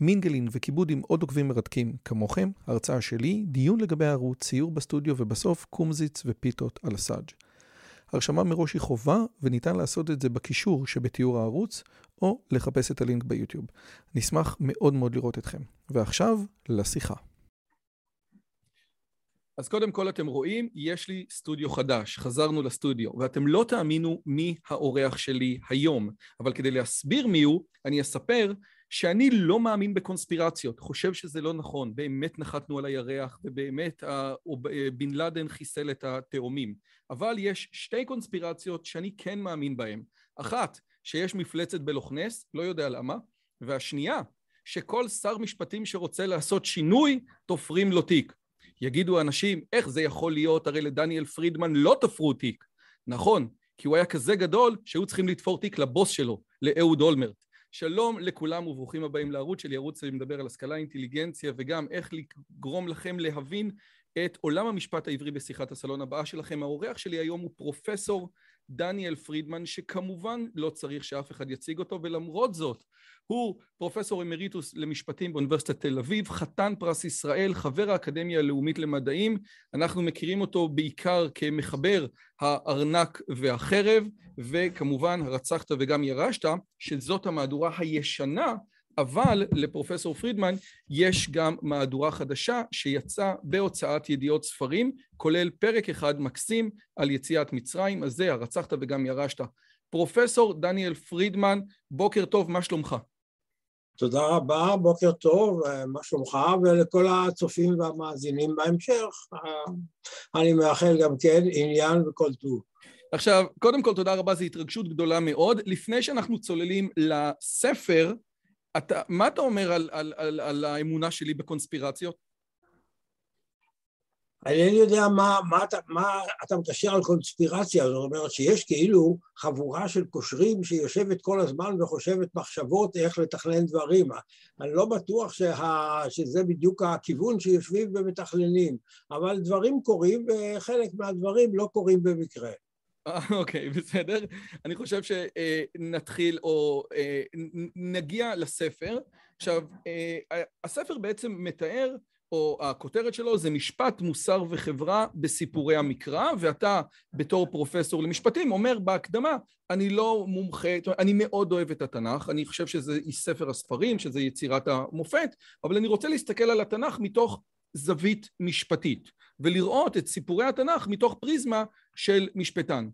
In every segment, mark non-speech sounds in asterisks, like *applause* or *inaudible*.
מינגלין וכיבוד עם עוד עוקבים מרתקים כמוכם, הרצאה שלי, דיון לגבי הערוץ, ציור בסטודיו ובסוף קומזיץ ופיתות על הסאג'. הרשמה מראש היא חובה וניתן לעשות את זה בקישור שבתיאור הערוץ או לחפש את הלינק ביוטיוב. נשמח מאוד מאוד לראות אתכם. ועכשיו, לשיחה. אז קודם כל אתם רואים, יש לי סטודיו חדש, חזרנו לסטודיו, ואתם לא תאמינו מי האורח שלי היום, אבל כדי להסביר מי הוא, אני אספר שאני לא מאמין בקונספירציות, חושב שזה לא נכון, באמת נחתנו על הירח ובאמת בן לאדן חיסל את התאומים, אבל יש שתי קונספירציות שאני כן מאמין בהן, אחת, שיש מפלצת בלוכנס, לא יודע למה, והשנייה, שכל שר משפטים שרוצה לעשות שינוי, תופרים לו תיק. יגידו אנשים, איך זה יכול להיות, הרי לדניאל פרידמן לא תפרו תיק. נכון, כי הוא היה כזה גדול שהיו צריכים לתפור תיק לבוס שלו, לאהוד אולמרט. שלום לכולם וברוכים הבאים לערוץ שלי, ערוץ שאני מדבר על השכלה, אינטליגנציה וגם איך לגרום לכם להבין את עולם המשפט העברי בשיחת הסלון הבאה שלכם. האורח שלי היום הוא פרופסור דניאל פרידמן, שכמובן לא צריך שאף אחד יציג אותו, ולמרות זאת הוא פרופסור אמריטוס למשפטים באוניברסיטת תל אביב, חתן פרס ישראל, חבר האקדמיה הלאומית למדעים, אנחנו מכירים אותו בעיקר כמחבר הארנק והחרב, וכמובן הרצחת וגם ירשת, שזאת המהדורה הישנה אבל לפרופסור פרידמן יש גם מהדורה חדשה שיצאה בהוצאת ידיעות ספרים, כולל פרק אחד מקסים על יציאת מצרים, אז זה הרצחת וגם ירשת. פרופסור דניאל פרידמן, בוקר טוב, מה שלומך? תודה רבה, בוקר טוב, מה שלומך, ולכל הצופים והמאזינים בהמשך. אני מאחל גם כן עניין וכל טוב. עכשיו, קודם כל תודה רבה, זו התרגשות גדולה מאוד. לפני שאנחנו צוללים לספר, אתה, מה אתה אומר על, על, על, על האמונה שלי בקונספירציות? אינני יודע מה, מה, אתה, מה אתה מקשר על קונספירציה, זאת אומרת שיש כאילו חבורה של קושרים שיושבת כל הזמן וחושבת מחשבות איך לתכנן דברים. אני לא בטוח שה, שזה בדיוק הכיוון שיושבים ומתכננים, אבל דברים קורים וחלק מהדברים לא קורים במקרה. *laughs* אוקיי, בסדר. אני חושב שנתחיל או אה, נגיע לספר. עכשיו, אה, הספר בעצם מתאר, או הכותרת שלו זה משפט, מוסר וחברה בסיפורי המקרא, ואתה בתור פרופסור למשפטים אומר בהקדמה, אני לא מומחה, אני מאוד אוהב את התנ"ך, אני חושב שזה ספר הספרים, שזה יצירת המופת, אבל אני רוצה להסתכל על התנ"ך מתוך זווית משפטית, ולראות את סיפורי התנ"ך מתוך פריזמה של משפטן.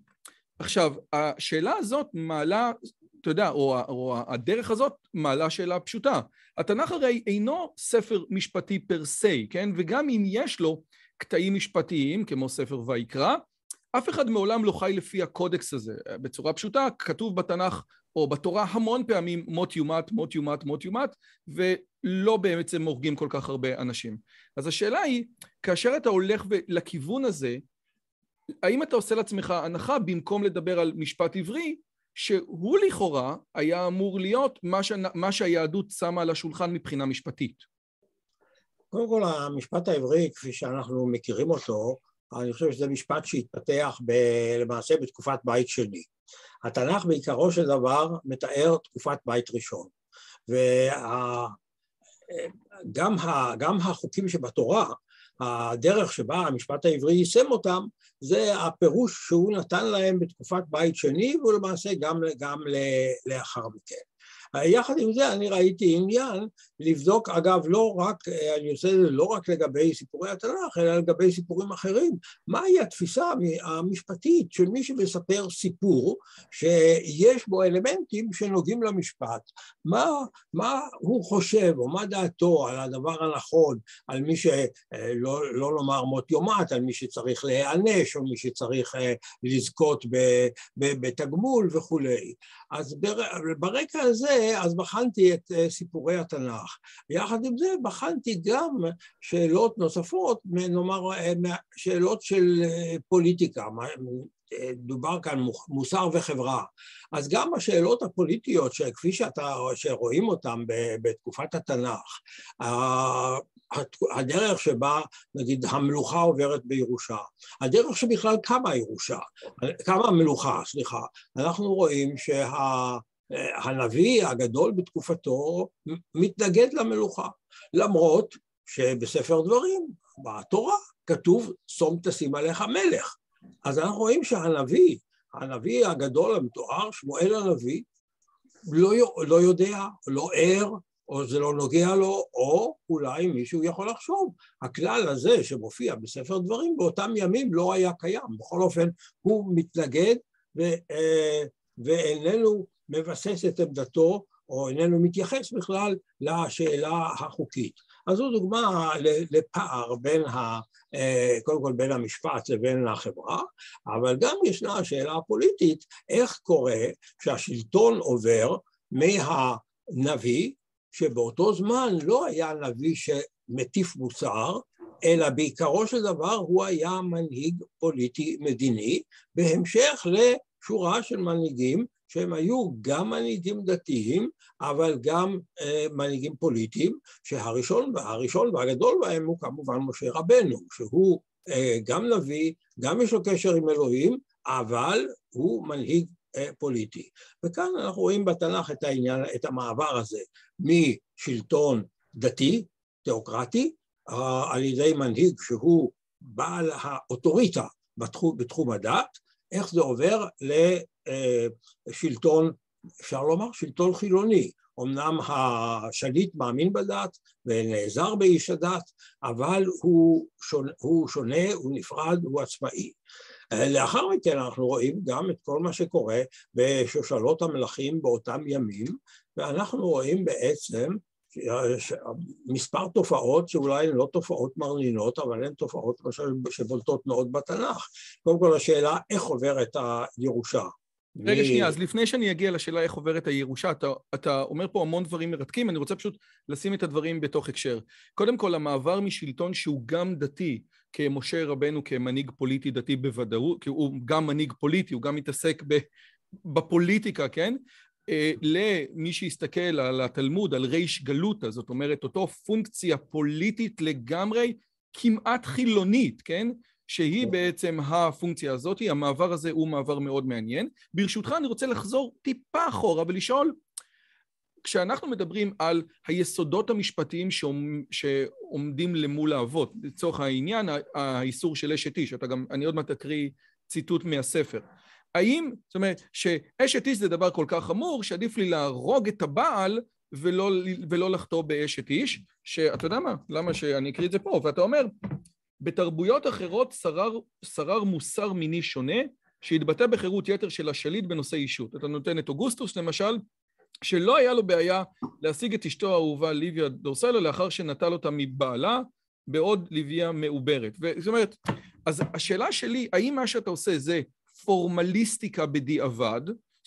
עכשיו, השאלה הזאת מעלה, אתה יודע, או, או הדרך הזאת מעלה שאלה פשוטה. התנ"ך הרי אינו ספר משפטי פר סי, כן? וגם אם יש לו קטעים משפטיים, כמו ספר ויקרא, אף אחד מעולם לא חי לפי הקודקס הזה. בצורה פשוטה, כתוב בתנ"ך או בתורה המון פעמים מות יומת, מות יומת, מות יומת, ולא בעצם הורגים כל כך הרבה אנשים. אז השאלה היא, כאשר אתה הולך לכיוון הזה, האם אתה עושה לעצמך הנחה במקום לדבר על משפט עברי, שהוא לכאורה היה אמור להיות מה, ש... מה שהיהדות שמה על השולחן מבחינה משפטית? קודם כל, המשפט העברי, כפי שאנחנו מכירים אותו, אני חושב שזה משפט שהתפתח ב... למעשה בתקופת בית שני. התנ"ך בעיקרו של דבר מתאר תקופת בית ראשון. וגם וה... גם החוקים שבתורה הדרך שבה המשפט העברי יישם אותם זה הפירוש שהוא נתן להם בתקופת בית שני ולמעשה גם, גם לאחר מכן. יחד עם זה אני ראיתי עניין לבדוק, אגב, לא רק, אני עושה את זה לא רק לגבי סיפורי התנ"ך, אלא לגבי סיפורים אחרים, מהי התפיסה המשפטית של מי שמספר סיפור שיש בו אלמנטים שנוגעים למשפט, מה, מה הוא חושב או מה דעתו על הדבר הנכון, על מי שלא לא לומר מות יומת, על מי שצריך להיענש או מי שצריך אה, לזכות בתגמול וכולי. אז ברקע הזה אז בחנתי את סיפורי התנ"ך. יחד עם זה בחנתי גם שאלות נוספות, נאמר, שאלות של פוליטיקה, דובר כאן מוסר וחברה. אז גם השאלות הפוליטיות, שכפי שאתה, שרואים אותן בתקופת התנ"ך, הדרך שבה נגיד המלוכה עוברת בירושה, הדרך שבכלל קמה הירושה, קמה המלוכה, סליחה, אנחנו רואים שהנביא הגדול בתקופתו מתנגד למלוכה, למרות שבספר דברים, בתורה, כתוב שום תשים עליך מלך. אז אנחנו רואים שהנביא, הנביא הגדול המתואר, שמואל הנביא, לא, לא יודע, לא ער, או זה לא נוגע לו, או אולי מישהו יכול לחשוב. הכלל הזה שמופיע בספר דברים באותם ימים לא היה קיים. בכל אופן, הוא מתנגד ו, אה, ואיננו מבסס את עמדתו, או איננו מתייחס בכלל לשאלה החוקית. אז זו דוגמה לפער בין, ה, אה, קודם כל בין המשפט לבין החברה, אבל גם ישנה השאלה הפוליטית, איך קורה שהשלטון עובר מהנביא, שבאותו זמן לא היה נביא שמטיף מוסר, אלא בעיקרו של דבר הוא היה מנהיג פוליטי מדיני, בהמשך לשורה של מנהיגים שהם היו גם מנהיגים דתיים, אבל גם אה, מנהיגים פוליטיים, שהראשון הראשון והגדול בהם הוא כמובן משה רבנו, שהוא אה, גם נביא, גם יש לו קשר עם אלוהים, אבל הוא מנהיג אה, פוליטי. וכאן אנחנו רואים בתנ"ך את העניין, את המעבר הזה משלטון דתי, תיאוקרטי, אה, על ידי מנהיג שהוא בעל האוטוריטה בתחום, בתחום הדת, איך זה עובר לשלטון, אפשר לומר, שלטון חילוני. אמנם השליט מאמין בדת ונעזר באיש הדת, אבל הוא שונה, הוא, שונה, הוא נפרד, הוא עצמאי. לאחר מכן אנחנו רואים גם את כל מה שקורה בשושלות המלכים באותם ימים, ואנחנו רואים בעצם מספר תופעות שאולי הן לא תופעות מרנינות, אבל הן תופעות שבולטות מאוד בתנ"ך. קודם כל השאלה איך עוברת הירושה. רגע, שנייה, אז לפני שאני אגיע לשאלה איך עוברת הירושה, אתה, אתה אומר פה המון דברים מרתקים, אני רוצה פשוט לשים את הדברים בתוך הקשר. קודם כל, המעבר משלטון שהוא גם דתי, כמשה רבנו כמנהיג פוליטי דתי בוודאות, כי הוא גם מנהיג פוליטי, הוא גם מתעסק בפוליטיקה, כן? אה, למי שיסתכל על התלמוד, על ריש גלותא, זאת אומרת, אותו פונקציה פוליטית לגמרי, כמעט חילונית, כן? שהיא כן. בעצם הפונקציה הזאת, המעבר הזה הוא מעבר מאוד מעניין. ברשותך אני רוצה לחזור טיפה אחורה ולשאול, כשאנחנו מדברים על היסודות המשפטיים שעומדים למול האבות, לצורך העניין האיסור של אשת איש, אתה גם, אני עוד מעט אקריא ציטוט מהספר. האם, זאת אומרת, שאשת איש זה דבר כל כך חמור, שעדיף לי להרוג את הבעל ולא, ולא לחטוא באשת איש, שאתה יודע מה, למה שאני אקריא את זה פה, ואתה אומר, בתרבויות אחרות שרר, שרר מוסר מיני שונה, שהתבטא בחירות יתר של השליט בנושא אישות. אתה נותן את אוגוסטוס למשל, שלא היה לו בעיה להשיג את אשתו האהובה ליביה דורסלו לאחר שנטל אותה מבעלה, בעוד ליביה מעוברת. זאת אומרת, אז השאלה שלי, האם מה שאתה עושה זה פורמליסטיקה בדיעבד,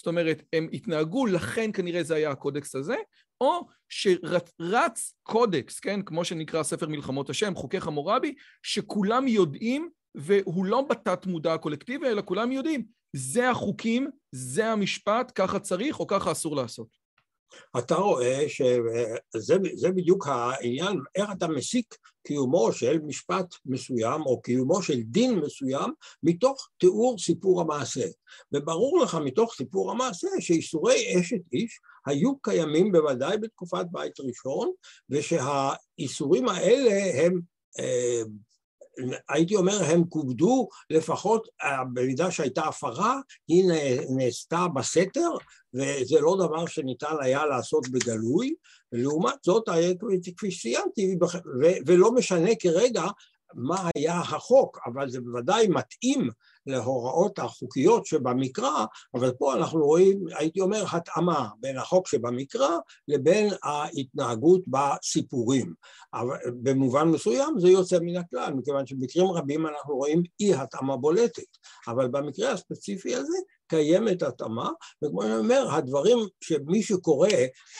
זאת אומרת, הם התנהגו, לכן כנראה זה היה הקודקס הזה, או שרץ קודקס, כן, כמו שנקרא ספר מלחמות השם, חוקי חמורבי, שכולם יודעים, והוא לא בתת מודע הקולקטיבי, אלא כולם יודעים, זה החוקים, זה המשפט, ככה צריך או ככה אסור לעשות. אתה רואה שזה בדיוק העניין, איך אתה מסיק קיומו של משפט מסוים או קיומו של דין מסוים מתוך תיאור סיפור המעשה. וברור לך מתוך סיפור המעשה שאיסורי אשת איש היו קיימים בוודאי בתקופת בית ראשון, ושהאיסורים האלה הם אה, הייתי אומר, הם כובדו לפחות אה, במידה שהייתה הפרה, היא נעשתה בסתר, וזה לא דבר שניתן היה לעשות בגלוי, ולעומת זאת, כפי שציינתי, ולא משנה כרגע מה היה החוק, אבל זה בוודאי מתאים להוראות החוקיות שבמקרא, אבל פה אנחנו רואים, הייתי אומר, התאמה בין החוק שבמקרא לבין ההתנהגות בסיפורים. אבל במובן מסוים זה יוצא מן הכלל, מכיוון שבמקרים רבים אנחנו רואים אי התאמה בולטת, אבל במקרה הספציפי הזה קיימת התאמה, וכמו שאני אומר, הדברים שמי שקורא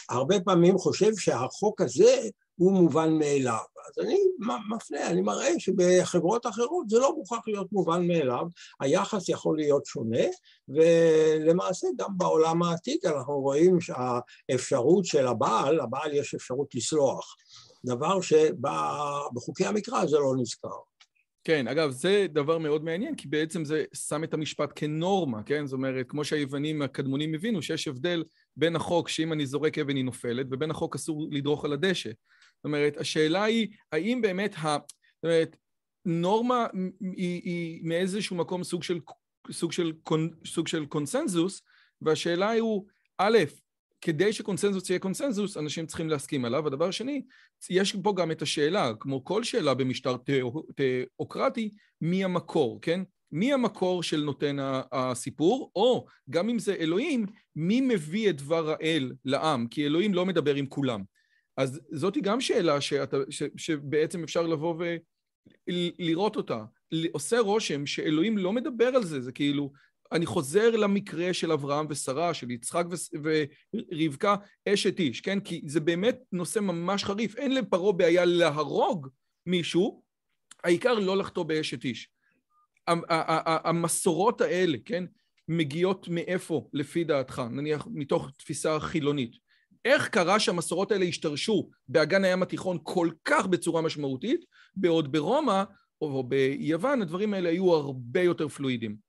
הרבה פעמים חושב שהחוק הזה הוא מובן מאליו. אז אני מפנה, אני מראה שבחברות אחרות זה לא מוכרח להיות מובן מאליו, היחס יכול להיות שונה, ולמעשה גם בעולם העתיק אנחנו רואים שהאפשרות של הבעל, לבעל יש אפשרות לסלוח, דבר שבחוקי המקרא זה לא נזכר. כן, אגב, זה דבר מאוד מעניין, כי בעצם זה שם את המשפט כנורמה, כן? זאת אומרת, כמו שהיוונים הקדמונים הבינו, שיש הבדל בין החוק שאם אני זורק אבן היא נופלת, ובין החוק אסור לדרוך על הדשא. זאת אומרת, השאלה היא, האם באמת, ה... זאת אומרת, נורמה היא, היא מאיזשהו מקום סוג של, סוג, של, סוג של קונסנזוס, והשאלה היא, א', כדי שקונסנזוס יהיה קונסנזוס, אנשים צריכים להסכים עליו. הדבר השני, יש פה גם את השאלה, כמו כל שאלה במשטר תיאוקרטי, מי המקור, כן? מי המקור של נותן הסיפור, או גם אם זה אלוהים, מי מביא את דבר האל לעם? כי אלוהים לא מדבר עם כולם. אז זאתי גם שאלה שאתה, ש, שבעצם אפשר לבוא ולראות אותה. עושה רושם שאלוהים לא מדבר על זה, זה כאילו, אני חוזר למקרה של אברהם ושרה, של יצחק ורבקה, אשת איש, כן? כי זה באמת נושא ממש חריף. אין לפרעה בעיה להרוג מישהו, העיקר לא לחטוא באשת איש. המסורות האלה, כן? מגיעות מאיפה, לפי דעתך? נניח מתוך תפיסה חילונית. איך קרה שהמסורות האלה השתרשו באגן הים התיכון כל כך בצורה משמעותית, בעוד ברומא או ביוון הדברים האלה היו הרבה יותר פלואידים.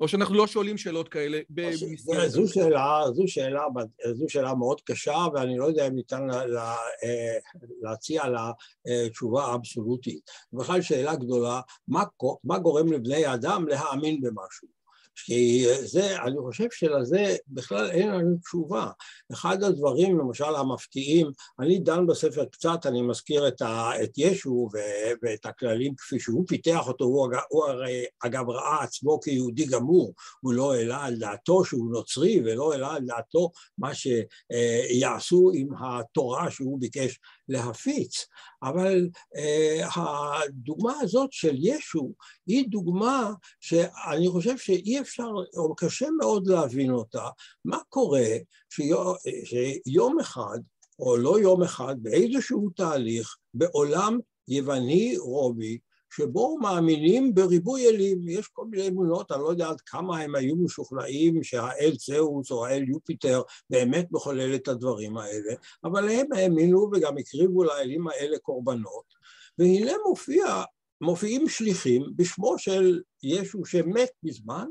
או שאנחנו לא שואלים שאלות כאלה במסגרת... זו שאלה, זו שאלה, זו שאלה מאוד קשה, ואני לא יודע אם ניתן לה, לה, אה, להציע לה אה, תשובה אבסולוטית. בכלל שאלה גדולה, מה, מה גורם לבני אדם להאמין במשהו? כי זה, אני חושב שלזה בכלל אין לנו תשובה. אחד הדברים, למשל המפתיעים, אני דן בספר קצת, אני מזכיר את, ה, את ישו ו, ואת הכללים כפי שהוא פיתח אותו, הוא, הוא הרי אגב ראה עצמו כיהודי גמור, הוא לא העלה על דעתו שהוא נוצרי ולא העלה על דעתו מה שיעשו עם התורה שהוא ביקש להפיץ, אבל אה, הדוגמה הזאת של ישו היא דוגמה שאני חושב שאי אפשר, או קשה מאוד להבין אותה, מה קורה שיום, שיום אחד, או לא יום אחד, באיזשהו תהליך, בעולם יווני רובי, שבו מאמינים בריבוי אלים, יש כל מיני אמונות, אני לא יודע עד כמה הם היו משוכנעים שהאל צאוס או האל יופיטר באמת מחולל את הדברים האלה, אבל הם האמינו וגם הקריבו לאלים האלה קורבנות, והנה מופיע, מופיעים שליחים בשמו של ישו שמת מזמן,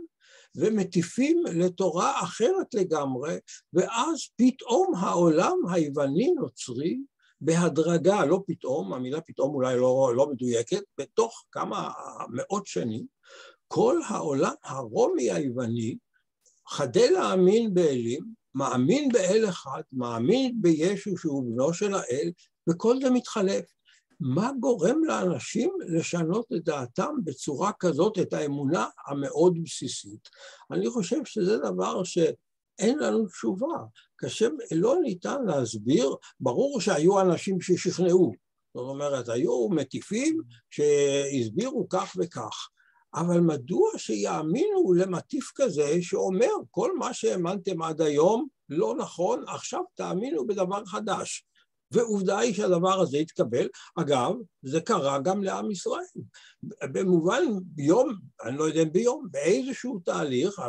ומטיפים לתורה אחרת לגמרי, ואז פתאום העולם היווני-נוצרי בהדרגה, לא פתאום, המילה פתאום אולי לא, לא מדויקת, בתוך כמה מאות שנים, כל העולם הרומי היווני חדל להאמין באלים, מאמין באל אחד, מאמין בישו שהוא בנו של האל, וכל זה מתחלף. מה גורם לאנשים לשנות את דעתם בצורה כזאת, את האמונה המאוד בסיסית? אני חושב שזה דבר ש... אין לנו תשובה. קשה, לא ניתן להסביר, ברור שהיו אנשים ששכנעו, זאת אומרת, היו מטיפים שהסבירו כך וכך, אבל מדוע שיאמינו למטיף כזה שאומר כל מה שהאמנתם עד היום לא נכון, עכשיו תאמינו בדבר חדש. ועובדה היא שהדבר הזה התקבל. אגב, זה קרה גם לעם ישראל. במובן, ביום, אני לא יודע אם ביום, באיזשהו תהליך,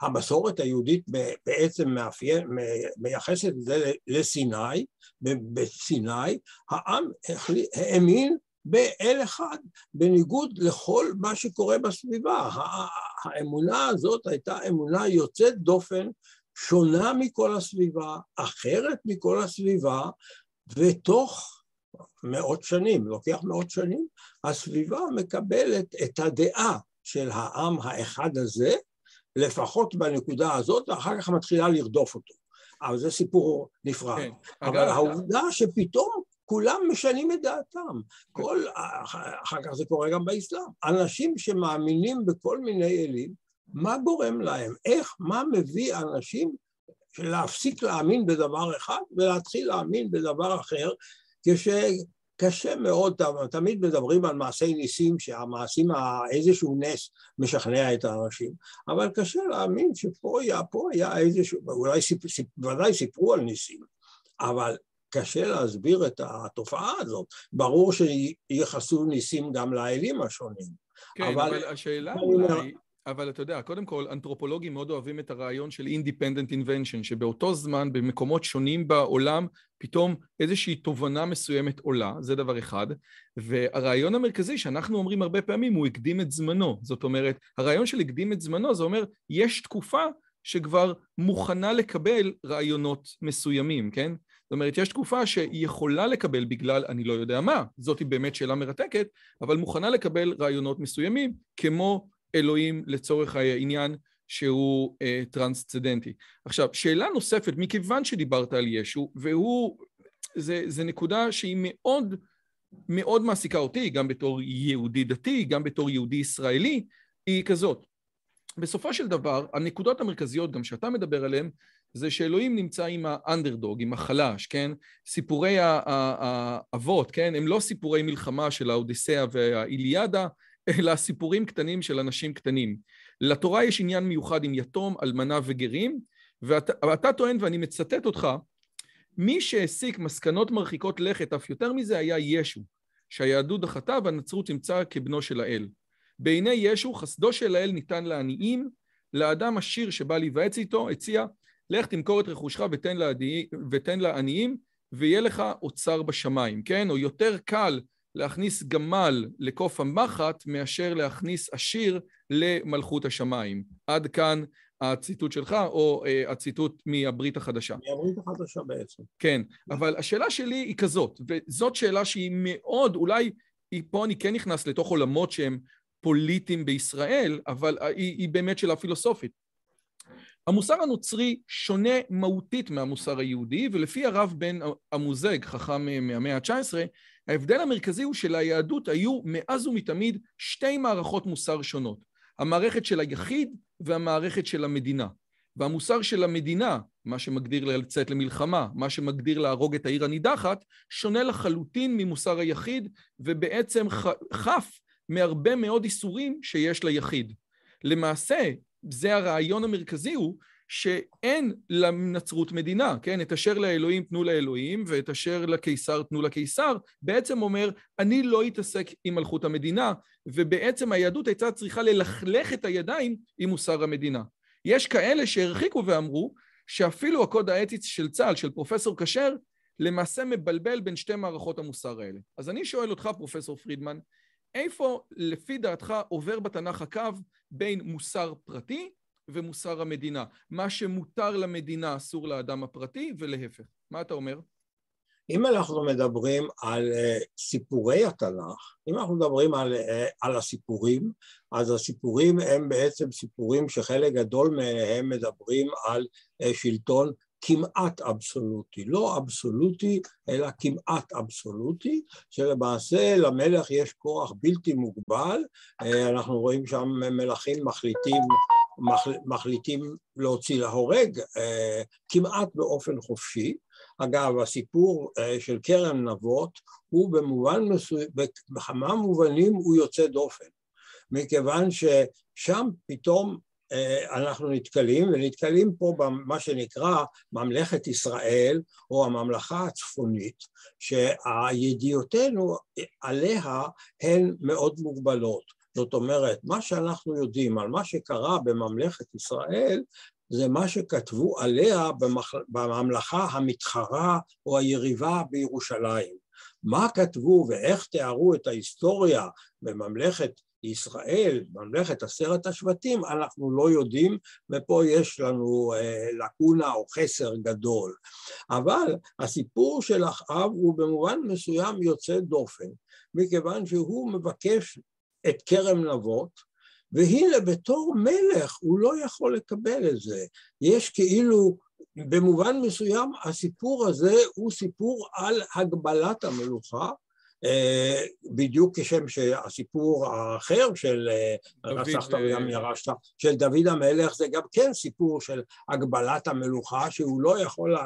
המסורת היהודית בעצם מאפיין, מייחסת את זה לסיני, בסיני, העם האמין באל אחד, בניגוד לכל מה שקורה בסביבה. האמונה הזאת הייתה אמונה יוצאת דופן, שונה מכל הסביבה, אחרת מכל הסביבה, ותוך מאות שנים, לוקח מאות שנים, הסביבה מקבלת את הדעה של העם האחד הזה, לפחות בנקודה הזאת, ואחר כך מתחילה לרדוף אותו. אבל זה סיפור נפרד. כן, אבל אגב, העובדה שפתאום כולם משנים את דעתם. כל, אחר כך זה קורה גם באסלאם. אנשים שמאמינים בכל מיני אלים, מה גורם להם? איך, מה מביא אנשים להפסיק להאמין בדבר אחד ולהתחיל להאמין בדבר אחר, כש, קשה מאוד, תמיד מדברים על מעשי ניסים, שהמעשים, איזשהו נס משכנע את האנשים, אבל קשה להאמין שפה היה, פה היה איזשהו, אולי סיפ, סיפ, ודאי סיפרו על ניסים, אבל קשה להסביר את התופעה הזאת. ברור שייחסו ניסים גם לאלים השונים. כן, אבל, אבל השאלה אולי... אבל אתה יודע, קודם כל, אנתרופולוגים מאוד אוהבים את הרעיון של Independent Invention, שבאותו זמן, במקומות שונים בעולם, פתאום איזושהי תובנה מסוימת עולה, זה דבר אחד. והרעיון המרכזי שאנחנו אומרים הרבה פעמים, הוא הקדים את זמנו. זאת אומרת, הרעיון של הקדים את זמנו, זה אומר, יש תקופה שכבר מוכנה לקבל רעיונות מסוימים, כן? זאת אומרת, יש תקופה שהיא יכולה לקבל בגלל אני לא יודע מה, זאת באמת שאלה מרתקת, אבל מוכנה לקבל רעיונות מסוימים, כמו אלוהים לצורך העניין שהוא אה, טרנסצדנטי. עכשיו, שאלה נוספת, מכיוון שדיברת על ישו, והוא, זה, זה נקודה שהיא מאוד מאוד מעסיקה אותי, גם בתור יהודי דתי, גם בתור יהודי ישראלי, היא כזאת. בסופו של דבר, הנקודות המרכזיות, גם שאתה מדבר עליהן, זה שאלוהים נמצא עם האנדרדוג, עם החלש, כן? סיפורי האבות, כן? הם לא סיפורי מלחמה של האודיסאה והאיליאדה, אלא סיפורים קטנים של אנשים קטנים. לתורה יש עניין מיוחד עם יתום, אלמנה וגרים, ואתה, ואתה טוען, ואני מצטט אותך, מי שהסיק מסקנות מרחיקות לכת, אף יותר מזה, היה ישו, שהיהדות דחתה והנצרות נמצא כבנו של האל. בעיני ישו, חסדו של האל ניתן לעניים, לאדם עשיר שבא להיוועץ איתו, הציע, לך תמכור את רכושך ותן, לעדי, ותן לעניים, ויהיה לך אוצר בשמיים, כן? או יותר קל להכניס גמל לקוף המחט מאשר להכניס עשיר למלכות השמיים. עד כאן הציטוט שלך, או uh, הציטוט מהברית החדשה. מהברית החדשה בעצם. כן, אבל השאלה שלי היא כזאת, וזאת שאלה שהיא מאוד, אולי פה אני כן נכנס לתוך עולמות שהם פוליטיים בישראל, אבל היא, היא באמת שאלה פילוסופית. המוסר הנוצרי שונה מהותית מהמוסר היהודי, ולפי הרב בן המוזג, חכם מהמאה ה-19, ההבדל המרכזי הוא שליהדות היו מאז ומתמיד שתי מערכות מוסר שונות, המערכת של היחיד והמערכת של המדינה. והמוסר של המדינה, מה שמגדיר לצאת למלחמה, מה שמגדיר להרוג את העיר הנידחת, שונה לחלוטין ממוסר היחיד, ובעצם חף מהרבה מאוד איסורים שיש ליחיד. למעשה, זה הרעיון המרכזי הוא שאין לנצרות מדינה, כן? את אשר לאלוהים תנו לאלוהים ואת אשר לקיסר תנו לקיסר, בעצם אומר, אני לא אתעסק עם מלכות המדינה, ובעצם היהדות הייתה צריכה ללכלך את הידיים עם מוסר המדינה. יש כאלה שהרחיקו ואמרו שאפילו הקוד האתי של צה"ל, של פרופסור כשר, למעשה מבלבל בין שתי מערכות המוסר האלה. אז אני שואל אותך, פרופסור פרידמן, איפה לפי דעתך עובר בתנ"ך הקו בין מוסר פרטי ומוסר המדינה? מה שמותר למדינה אסור לאדם הפרטי ולהפך. מה אתה אומר? אם אנחנו מדברים על uh, סיפורי התנ"ך, אם אנחנו מדברים על, uh, על הסיפורים, אז הסיפורים הם בעצם סיפורים שחלק גדול מהם מדברים על uh, שלטון כמעט אבסולוטי, לא אבסולוטי, אלא כמעט אבסולוטי, שלמעשה למלך יש כוח בלתי מוגבל, אנחנו רואים שם מלכים מחליטים, מחליטים להוציא להורג כמעט באופן חופשי. אגב, הסיפור של כרם נבות הוא במובן מסוים, בכמה מובנים הוא יוצא דופן, מכיוון ששם פתאום אה, אנחנו נתקלים, ונתקלים פה במה שנקרא ממלכת ישראל או הממלכה הצפונית, שהידיעותינו עליה הן מאוד מוגבלות. זאת אומרת, מה שאנחנו יודעים על מה שקרה בממלכת ישראל זה מה שכתבו עליה בממלכה המתחרה או היריבה בירושלים. מה כתבו ואיך תיארו את ההיסטוריה בממלכת ישראל, ממלכת עשרת השבטים, אנחנו לא יודעים, ופה יש לנו אה, לקונה או חסר גדול. אבל הסיפור של אחאב הוא במובן מסוים יוצא דופן, מכיוון שהוא מבקש את כרם נבות, והנה בתור מלך הוא לא יכול לקבל את זה. יש כאילו, במובן מסוים הסיפור הזה הוא סיפור על הגבלת המלוכה, אה, בדיוק כשם שהסיפור האחר של רצחת וגם ירשת, של דוד המלך, זה גם כן סיפור של הגבלת המלוכה, שהוא לא יכול,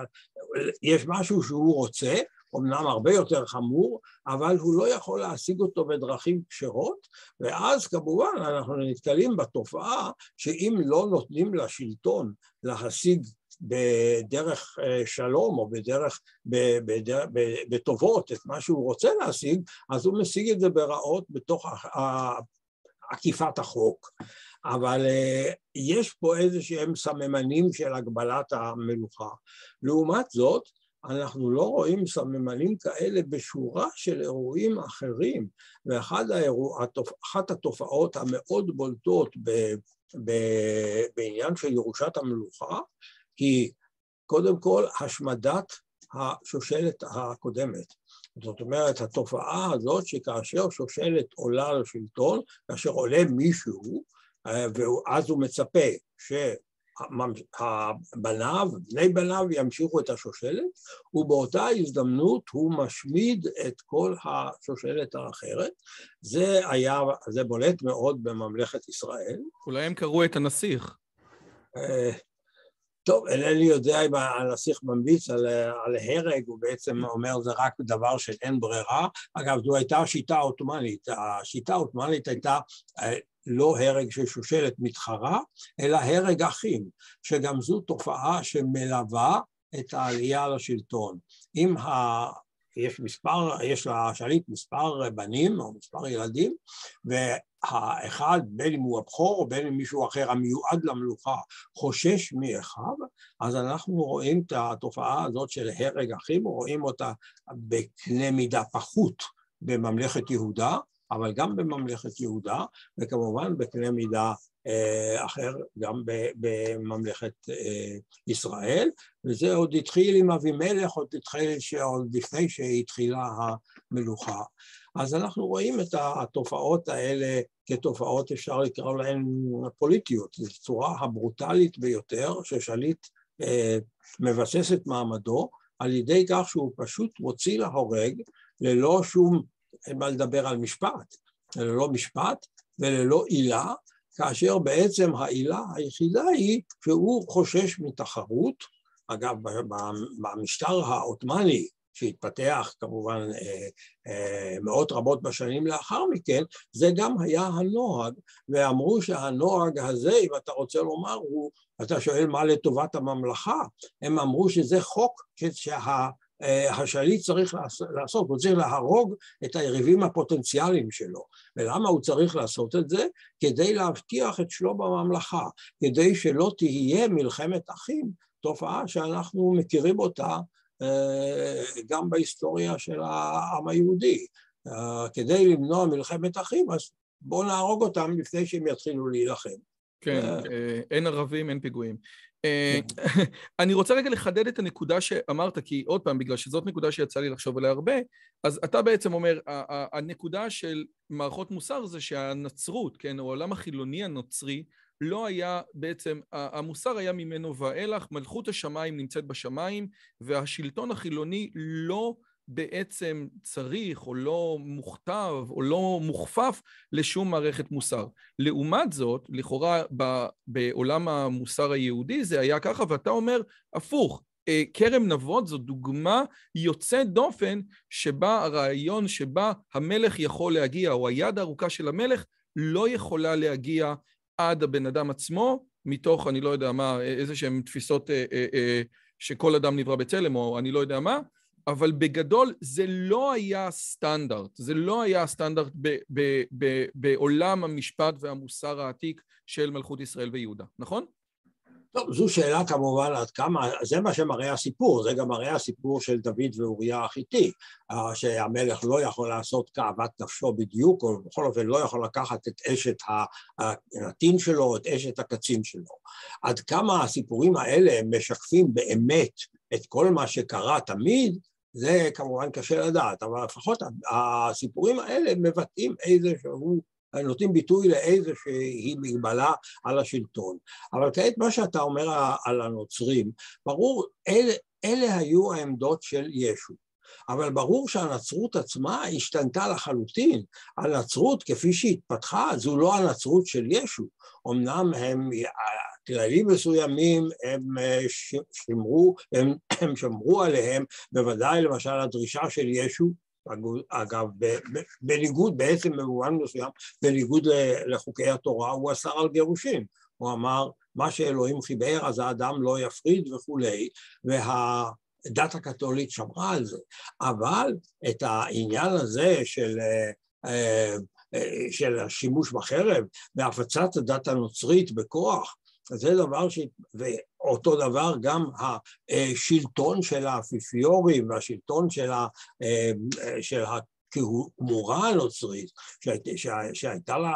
יש משהו שהוא רוצה, אמנם הרבה יותר חמור, אבל הוא לא יכול להשיג אותו בדרכים כשרות, ואז כמובן אנחנו נתקלים בתופעה שאם לא נותנים לשלטון להשיג בדרך אה, שלום או בדרך, בדרך, בטובות את מה שהוא רוצה להשיג, אז הוא משיג את זה ברעות בתוך עקיפת החוק. אבל אה, יש פה איזה שהם סממנים של הגבלת המלוכה. לעומת זאת, אנחנו לא רואים סממנים כאלה בשורה של אירועים אחרים, ואחת האירוע, התופעות המאוד בולטות ב, ב, בעניין של ירושת המלוכה היא קודם כל השמדת השושלת הקודמת. זאת אומרת, התופעה הזאת שכאשר שושלת עולה לשלטון, כאשר עולה מישהו, אה, ואז הוא מצפה שבניו, בני בניו ימשיכו את השושלת, ובאותה הזדמנות הוא משמיד את כל השושלת האחרת. זה היה, זה בולט מאוד בממלכת ישראל. אולי הם קראו את הנסיך. אה, טוב, אינני יודע אם הנסיך ממליץ על, על הרג, הוא בעצם אומר זה רק דבר של אין ברירה. אגב, זו הייתה השיטה העות'מאנית. השיטה העות'מאנית הייתה אה, לא הרג של שושלת מתחרה, אלא הרג אחים, שגם זו תופעה שמלווה את העלייה לשלטון. אם ה... יש מספר, יש לשליט מספר בנים או מספר ילדים, והאחד, בין אם הוא הבכור או בין אם מישהו אחר המיועד למלוכה, חושש מאחיו, אז אנחנו רואים את התופעה הזאת של הרג אחים, רואים אותה בקנה מידה פחות בממלכת יהודה, אבל גם בממלכת יהודה, וכמובן בקנה מידה אה, אחר גם בממלכת אה, ישראל, וזה עוד התחיל עם אבימלך, עוד התחיל עוד לפני שהתחילה המלוכה. אז אנחנו רואים את התופעות האלה כתופעות, אפשר לקרוא להן פוליטיות, זו צורה הברוטלית ביותר ששליט אה, מבסס את מעמדו על ידי כך שהוא פשוט מוציא להורג ללא שום, אין מה לדבר על משפט, ללא משפט וללא עילה, כאשר בעצם העילה היחידה היא שהוא חושש מתחרות, אגב במשטר העות'מאני שהתפתח כמובן אה, אה, מאות רבות בשנים לאחר מכן, זה גם היה הנוהג, ואמרו שהנוהג הזה, אם אתה רוצה לומר, הוא, אתה שואל מה לטובת הממלכה, הם אמרו שזה חוק שה... אה, השליט צריך לעשות, הוא צריך להרוג את היריבים הפוטנציאליים שלו. ולמה הוא צריך לעשות את זה? כדי להבטיח את שלום הממלכה, כדי שלא תהיה מלחמת אחים, תופעה שאנחנו מכירים אותה אה, גם בהיסטוריה של העם היהודי. אה, כדי למנוע מלחמת אחים, אז בואו נהרוג אותם לפני שהם יתחילו להילחם. כן, אין ערבים, אין פיגועים. אה, *laughs* אני רוצה רגע לחדד את הנקודה שאמרת, כי עוד פעם, בגלל שזאת נקודה שיצא לי לחשוב עליה הרבה, אז אתה בעצם אומר, הנקודה של מערכות מוסר זה שהנצרות, כן, או העולם החילוני הנוצרי, לא היה בעצם, המוסר היה ממנו ואילך, מלכות השמיים נמצאת בשמיים, והשלטון החילוני לא בעצם צריך או לא מוכתב או לא מוכפף לשום מערכת מוסר. לעומת זאת, לכאורה בעולם המוסר היהודי זה היה ככה, ואתה אומר, הפוך, אה, כרם נבות זו דוגמה יוצאת דופן שבה הרעיון שבה המלך יכול להגיע, או היד הארוכה של המלך לא יכולה להגיע עד הבן אדם עצמו, מתוך, אני לא יודע מה, איזה שהן תפיסות אה, אה, שכל אדם נברא בצלם, או אני לא יודע מה, אבל בגדול זה לא היה סטנדרט, זה לא היה סטנדרט ב- ב- ב- בעולם המשפט והמוסר העתיק של מלכות ישראל ויהודה, נכון? טוב, זו שאלה כמובן עד כמה, זה מה שמראה הסיפור, זה גם מראה הסיפור של דוד ואוריה החיתי, אה, שהמלך לא יכול לעשות כאוות נפשו בדיוק, או בכל אופן לא יכול לקחת את אשת הנתין שלו, את אשת הקצין שלו. עד כמה הסיפורים האלה משקפים באמת את כל מה שקרה תמיד, זה כמובן קשה לדעת, אבל לפחות הסיפורים האלה מבטאים איזשהו, נותנים ביטוי לאיזושהי מגבלה על השלטון. אבל כעת מה שאתה אומר על הנוצרים, ברור, אלה, אלה היו העמדות של ישו. אבל ברור שהנצרות עצמה השתנתה לחלוטין. הנצרות כפי שהתפתחה זו לא הנצרות של ישו. אמנם הם כללים מסוימים הם אה, שמרו, הם, *clears throat* הם שמרו עליהם, בוודאי למשל הדרישה של ישו, אגב, בניגוד, בעצם במובן מסוים, בניגוד לחוקי התורה, הוא אסר על גירושים. הוא אמר, מה שאלוהים חיבר אז האדם לא יפריד וכולי, והדת הקתולית שמרה על זה. אבל את העניין הזה של אה, אה, של השימוש בחרב והפצת הדת הנוצרית בכוח, זה דבר ש... ואותו דבר גם השלטון של האפיפיורים והשלטון של, ה... אה, של הכמורה הנוצרית, שהייתה לה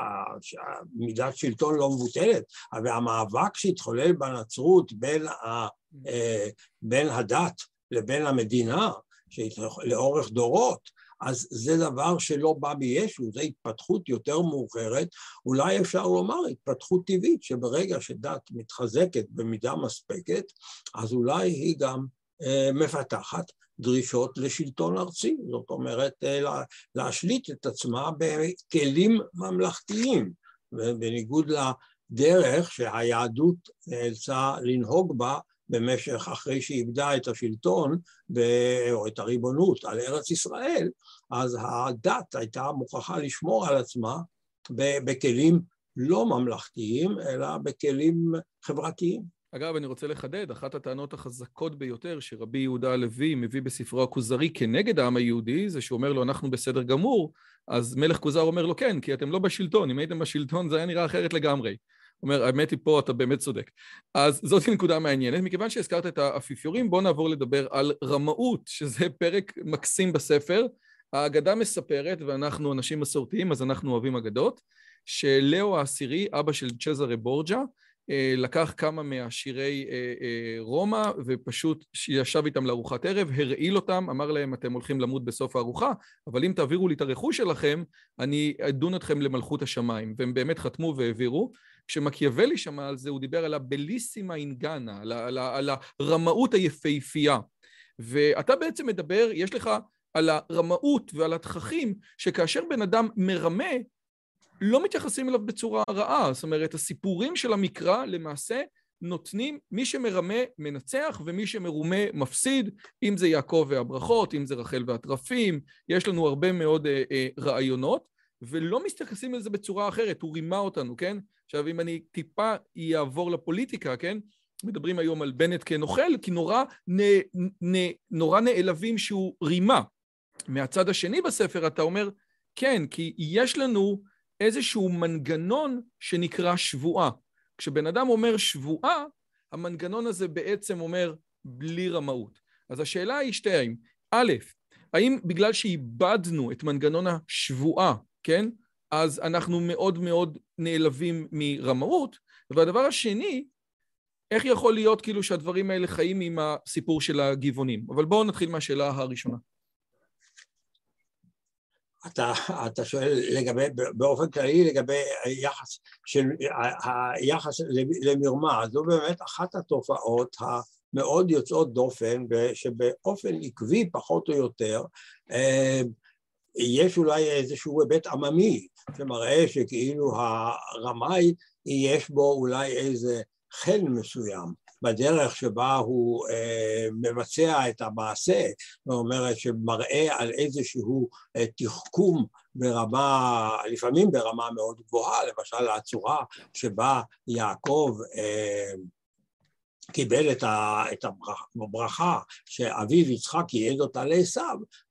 מידת שלטון לא מבוטלת, והמאבק שהתחולל בנצרות בין, ה... בין הדת לבין המדינה, לאורך דורות, אז זה דבר שלא בא מישו, זו התפתחות יותר מאוחרת, אולי אפשר לומר התפתחות טבעית, שברגע שדת מתחזקת במידה מספקת, אז אולי היא גם אה, מפתחת דרישות לשלטון ארצי, זאת אומרת אה, להשליט את עצמה בכלים ממלכתיים, בניגוד לדרך שהיהדות נאלצה לנהוג בה במשך, אחרי שהיא איבדה את השלטון או את הריבונות על ארץ ישראל, אז הדת הייתה מוכרחה לשמור על עצמה בכלים לא ממלכתיים, אלא בכלים חברתיים. אגב, אני רוצה לחדד, אחת הטענות החזקות ביותר שרבי יהודה הלוי מביא בספרו הכוזרי כנגד העם היהודי, זה שהוא אומר לו, אנחנו בסדר גמור, אז מלך כוזר אומר לו, כן, כי אתם לא בשלטון, אם הייתם בשלטון זה היה נראה אחרת לגמרי. אומר, האמת היא פה, אתה באמת צודק. אז זאת נקודה מעניינת. מכיוון שהזכרת את האפיפיורים, בואו נעבור לדבר על רמאות, שזה פרק מקסים בספר. האגדה מספרת, ואנחנו אנשים מסורתיים, אז אנחנו אוהבים אגדות, שלאו העשירי, אבא של צ'זרה בורג'ה, אה, לקח כמה מהשירי אה, אה, רומא ופשוט ישב איתם לארוחת ערב, הרעיל אותם, אמר להם אתם הולכים למות בסוף הארוחה, אבל אם תעבירו לי את הרכוש שלכם, אני אדון אתכם למלכות השמיים. והם באמת חתמו והעבירו. כשמקיאוולי שמע על זה, הוא דיבר על הבליסימה אינגנה, על, על, על הרמאות היפהפייה. ואתה בעצם מדבר, יש לך על הרמאות ועל התככים, שכאשר בן אדם מרמה, לא מתייחסים אליו בצורה רעה. זאת אומרת, הסיפורים של המקרא למעשה נותנים, מי שמרמה מנצח ומי שמרומה מפסיד, אם זה יעקב והברכות, אם זה רחל והטרפים, יש לנו הרבה מאוד אה, אה, רעיונות, ולא מתייחסים לזה בצורה אחרת, הוא רימה אותנו, כן? עכשיו, אם אני טיפה אעבור לפוליטיקה, כן? מדברים היום על בנט כנוכל, כי נורא, נ, נ, נורא נעלבים שהוא רימה. מהצד השני בספר אתה אומר, כן, כי יש לנו איזשהו מנגנון שנקרא שבועה. כשבן אדם אומר שבועה, המנגנון הזה בעצם אומר בלי רמאות. אז השאלה היא שתיים. א', האם בגלל שאיבדנו את מנגנון השבועה, כן? אז אנחנו מאוד מאוד נעלבים מרמאות. והדבר השני, איך יכול להיות כאילו שהדברים האלה חיים עם הסיפור של הגבעונים? אבל בואו נתחיל מהשאלה הראשונה. אתה, אתה שואל לגבי, באופן כללי לגבי היחס של, היחס למרמה, זו באמת אחת התופעות המאוד יוצאות דופן, שבאופן עקבי פחות או יותר, אה, יש אולי איזשהו היבט עממי שמראה שכאילו הרמאי יש בו אולי איזה חן מסוים בדרך שבה הוא אה, מבצע את המעשה, זאת אומרת שמראה על איזשהו אה, תחכום ברמה, לפעמים ברמה מאוד גבוהה, למשל הצורה שבה יעקב אה, קיבל את, ה, את הברכה שאביו יצחק ייעד אותה לעשו,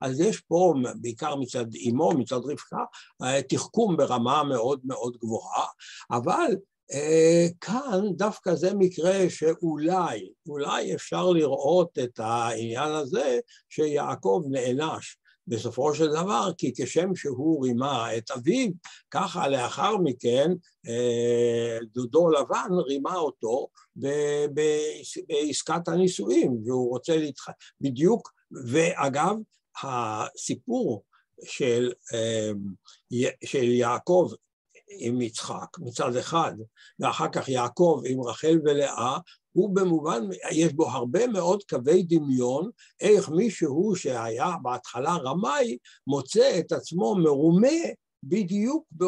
אז יש פה, בעיקר מצד אמו, מצד רבקה, אה, תחכום ברמה מאוד מאוד גבוהה, אבל אה, כאן דווקא זה מקרה שאולי, אולי אפשר לראות את העניין הזה שיעקב נענש בסופו של דבר, כי כשם שהוא רימה את אביו, ככה לאחר מכן אה, דודו לבן רימה אותו בעסקת הנישואים, והוא רוצה להתח... בדיוק, ואגב, הסיפור של, אה, של יעקב עם יצחק מצד אחד, ואחר כך יעקב עם רחל ולאה, הוא במובן, יש בו הרבה מאוד קווי דמיון, איך מישהו שהיה בהתחלה רמאי, מוצא את עצמו מרומה בדיוק ב...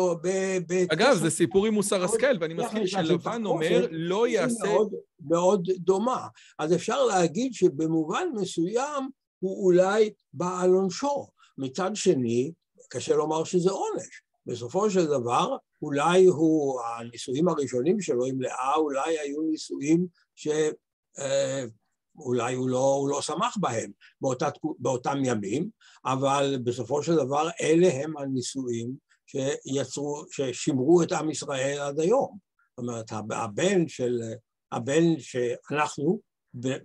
ב אגב, זה סיפור עם מוסר השכל, ואני מסכים שלבן אומר, לא יעשה... מאוד, מאוד דומה. אז אפשר להגיד שבמובן מסוים הוא אולי בא על עונשו. מצד שני, קשה לומר שזה עונש. בסופו של דבר, אולי הוא, הנישואים הראשונים שלו עם לאה, אולי היו נישואים ש... אה, הוא לא, הוא לא שמח בהם באותה, באותם ימים, אבל בסופו של דבר אלה הם הנישואים שיצרו, ששימרו את עם ישראל עד היום. זאת אומרת, הבן של, הבן שאנחנו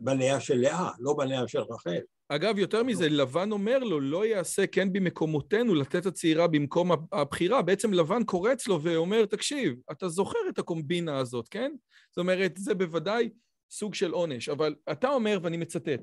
בניה של לאה, לא בניה של רחל. אגב, יותר מזה, לבן אומר לו, לא יעשה כן במקומותינו לתת הצעירה במקום הבחירה. בעצם לבן קורץ לו ואומר, תקשיב, אתה זוכר את הקומבינה הזאת, כן? זאת אומרת, זה בוודאי סוג של עונש. אבל אתה אומר, ואני מצטט,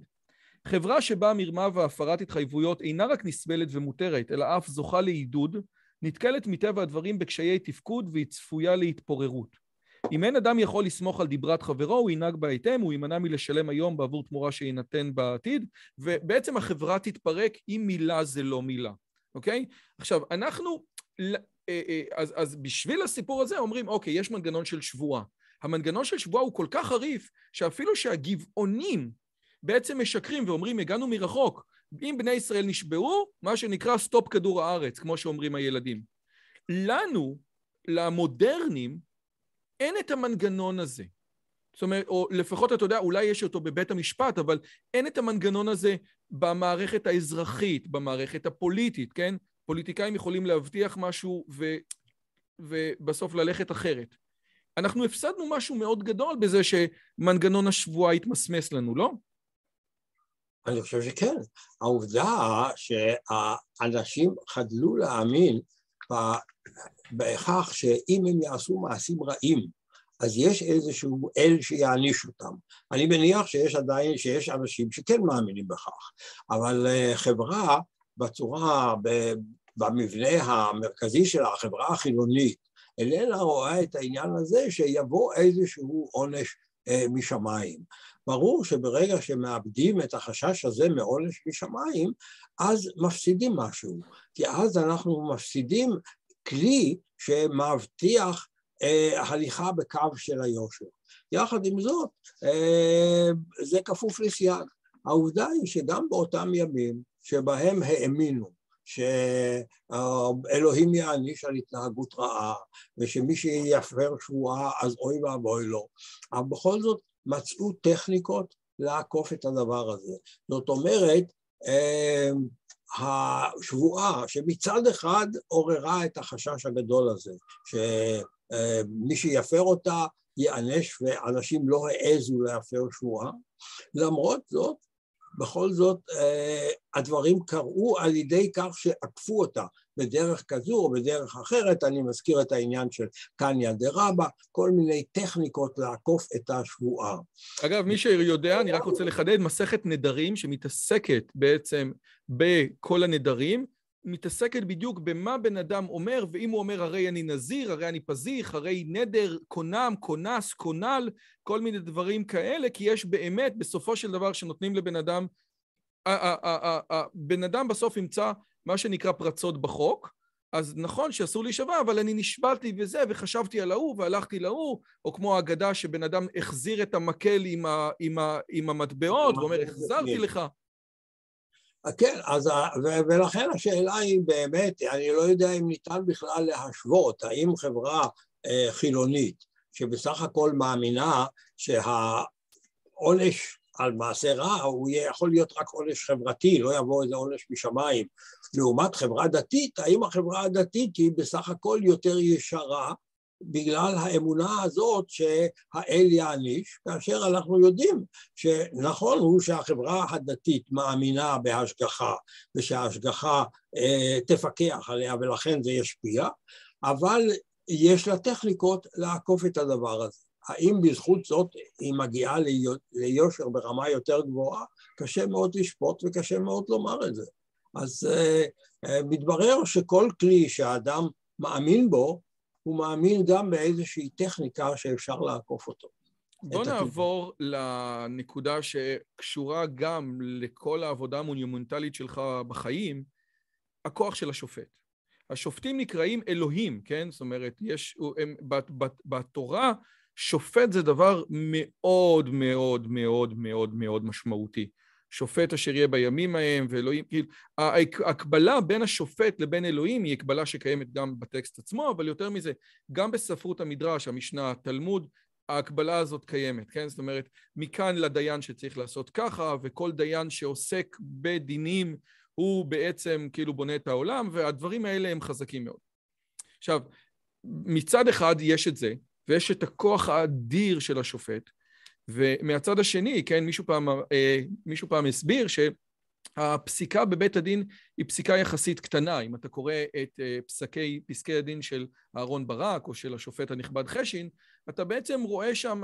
חברה שבה מרמה והפרת התחייבויות אינה רק נסבלת ומותרת, אלא אף זוכה לעידוד, נתקלת מטבע הדברים בקשיי תפקוד והיא צפויה להתפוררות. אם אין אדם יכול לסמוך על דיברת חברו, הוא ינהג בהתאם, הוא יימנע מלשלם היום בעבור תמורה שיינתן בעתיד, ובעצם החברה תתפרק אם מילה זה לא מילה, אוקיי? עכשיו, אנחנו, אה, אה, אז, אז בשביל הסיפור הזה אומרים, אוקיי, יש מנגנון של שבועה. המנגנון של שבועה הוא כל כך חריף, שאפילו שהגבעונים בעצם משקרים ואומרים, הגענו מרחוק, אם בני ישראל נשבעו, מה שנקרא סטופ כדור הארץ, כמו שאומרים הילדים. לנו, למודרנים, אין את המנגנון הזה. זאת אומרת, או לפחות אתה יודע, אולי יש אותו בבית המשפט, אבל אין את המנגנון הזה במערכת האזרחית, במערכת הפוליטית, כן? פוליטיקאים יכולים להבטיח משהו ו... ובסוף ללכת אחרת. אנחנו הפסדנו משהו מאוד גדול בזה שמנגנון השבועה התמסמס לנו, לא? אני חושב שכן. העובדה שהאנשים חדלו להאמין בכך שאם הם יעשו מעשים רעים, אז יש איזשהו אל שיעניש אותם. אני מניח שיש עדיין, שיש אנשים שכן מאמינים בכך, אבל אה, חברה בצורה, במבנה המרכזי של החברה החילונית, איננה רואה את העניין הזה שיבוא איזשהו עונש אה, משמיים. ברור שברגע שמאבדים את החשש הזה מעונש משמיים, אז מפסידים משהו, כי אז אנחנו מפסידים כלי שמבטיח אה, הליכה בקו של היושר. יחד עם זאת, אה, זה כפוף לסייג. העובדה היא שגם באותם ימים שבהם האמינו שאלוהים יעניש על התנהגות רעה, ושמי שיפר שבועה אז אוי ואבוי לו, אבל בכל זאת מצאו טכניקות לעקוף את הדבר הזה. זאת אומרת, אה, השבועה שמצד אחד עוררה את החשש הגדול הזה, שמי שיפר אותה ייענש ואנשים לא העזו להפר שבועה, למרות זאת, בכל זאת אה, הדברים קרו על ידי כך שעקפו אותה בדרך כזו או בדרך אחרת, אני מזכיר את העניין של קניה דה רבא, כל מיני טכניקות לעקוף את השבועה. אגב, מי שיודע, אני רק רוצה לחדד, מסכת נדרים שמתעסקת בעצם בכל הנדרים, מתעסקת בדיוק במה בן אדם אומר, ואם הוא אומר הרי אני נזיר, הרי אני פזיך, הרי נדר, קונם, קונס, קונל, כל מיני דברים כאלה, כי יש באמת, בסופו של דבר, שנותנים לבן אדם, בן אדם בסוף ימצא מה שנקרא פרצות בחוק, אז נכון שאסור להישבע, אבל אני נשבעתי וזה, וחשבתי על ההוא, והלכתי להוא, או כמו האגדה שבן אדם החזיר את המקל עם, ה, עם, ה, עם המטבעות, ואומר, החזרתי לך. כן, אז, ולכן השאלה היא באמת, אני לא יודע אם ניתן בכלל להשוות, האם חברה אה, חילונית, שבסך הכל מאמינה שהעונש על מעשה רע הוא יכול להיות רק עונש חברתי, לא יבוא איזה עונש משמיים. לעומת חברה דתית, האם החברה הדתית היא בסך הכל יותר ישרה בגלל האמונה הזאת שהאל יעניש, כאשר אנחנו יודעים שנכון הוא שהחברה הדתית מאמינה בהשגחה ושההשגחה אה, תפקח עליה ולכן זה ישפיע, אבל יש לה טכניקות לעקוף את הדבר הזה. האם בזכות זאת היא מגיעה ליושר ברמה יותר גבוהה? קשה מאוד לשפוט וקשה מאוד לומר את זה. אז uh, uh, מתברר שכל כלי שהאדם מאמין בו, הוא מאמין גם באיזושהי טכניקה שאפשר לעקוף אותו. בוא נעבור לנקודה שקשורה גם לכל העבודה המונומנטלית שלך בחיים, הכוח של השופט. השופטים נקראים אלוהים, כן? זאת אומרת, יש, הם, בתורה שופט זה דבר מאוד מאוד מאוד מאוד מאוד משמעותי. שופט אשר יהיה בימים ההם ואלוהים, כאילו, ההקבלה בין השופט לבין אלוהים היא הקבלה שקיימת גם בטקסט עצמו, אבל יותר מזה, גם בספרות המדרש, המשנה, התלמוד, ההקבלה הזאת קיימת, כן? זאת אומרת, מכאן לדיין שצריך לעשות ככה, וכל דיין שעוסק בדינים הוא בעצם כאילו בונה את העולם, והדברים האלה הם חזקים מאוד. עכשיו, מצד אחד יש את זה, ויש את הכוח האדיר של השופט, ומהצד השני, כן, מישהו פעם, אה, מישהו פעם הסביר שהפסיקה בבית הדין היא פסיקה יחסית קטנה. אם אתה קורא את אה, פסקי, פסקי הדין של אהרון ברק או של השופט הנכבד חשין, אתה בעצם רואה שם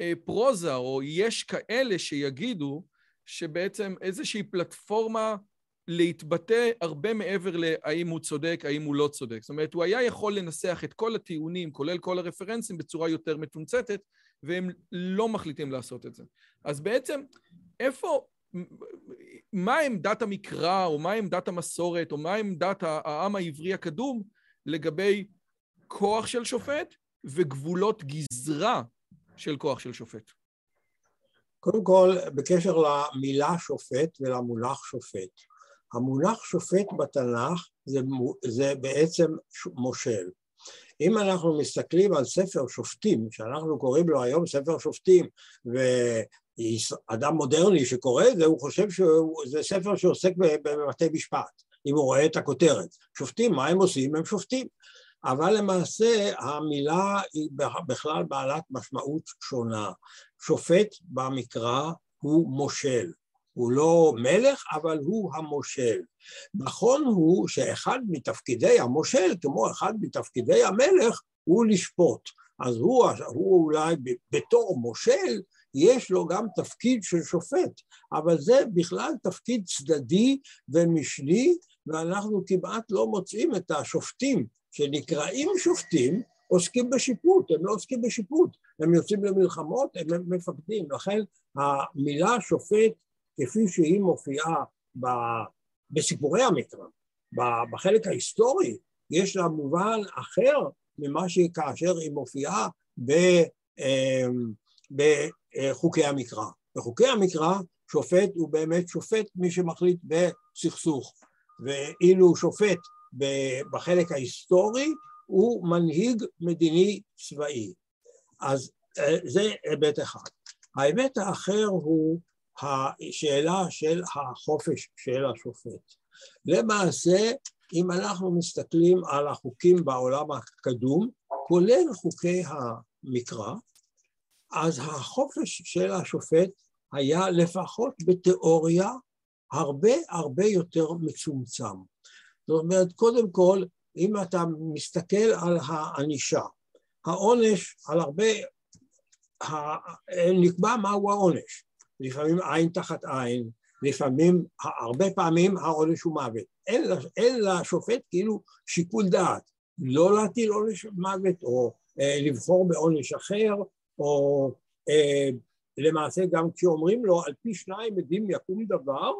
אה, פרוזה, או יש כאלה שיגידו שבעצם איזושהי פלטפורמה להתבטא הרבה מעבר להאם הוא צודק, האם הוא לא צודק. זאת אומרת, הוא היה יכול לנסח את כל הטיעונים, כולל כל הרפרנסים, בצורה יותר מתומצתת, והם לא מחליטים לעשות את זה. אז בעצם, איפה, מה עמדת המקרא, או מה עמדת המסורת, או מה עמדת העם העברי הקדום לגבי כוח של שופט וגבולות גזרה של כוח של שופט? קודם כל, בקשר למילה שופט ולמונח שופט. המונח שופט בתנ"ך זה, זה בעצם מושל. אם אנחנו מסתכלים על ספר שופטים, שאנחנו קוראים לו היום ספר שופטים, ואדם מודרני שקורא את זה, הוא חושב שזה ספר שעוסק בבתי משפט, אם הוא רואה את הכותרת. שופטים, מה הם עושים? הם שופטים. אבל למעשה המילה היא בכלל בעלת משמעות שונה. שופט במקרא הוא מושל. הוא לא מלך, אבל הוא המושל. נכון הוא שאחד מתפקידי המושל, כמו אחד מתפקידי המלך, הוא לשפוט. אז הוא, הוא אולי בתור מושל, יש לו גם תפקיד של שופט, אבל זה בכלל תפקיד צדדי ומשני, ואנחנו כמעט לא מוצאים את השופטים שנקראים שופטים, עוסקים בשיפוט, הם לא עוסקים בשיפוט, הם יוצאים למלחמות, הם מפקדים, לכן המילה שופט כפי שהיא מופיעה בסיפורי המקרא, בחלק ההיסטורי, יש לה מובן אחר ממה שכאשר היא מופיעה אמ, בחוקי המקרא. בחוקי המקרא שופט הוא באמת שופט מי שמחליט בסכסוך, ואילו שופט בחלק ההיסטורי הוא מנהיג מדיני צבאי. אז אה, זה היבט אחד. ההיבט האחר הוא השאלה של החופש של השופט. למעשה, אם אנחנו מסתכלים על החוקים בעולם הקדום, כולל חוקי המקרא, אז החופש של השופט היה לפחות בתיאוריה הרבה הרבה יותר מצומצם. זאת אומרת, קודם כל, אם אתה מסתכל על הענישה, העונש על הרבה, נקבע מהו העונש. לפעמים עין תחת עין, לפעמים, הרבה פעמים העונש הוא מוות. אין, אין לשופט כאילו שיקול דעת, לא להטיל עונש מוות או אה, לבחור בעונש אחר, או אה, למעשה גם כשאומרים לו על פי שניים עדים יקום דבר,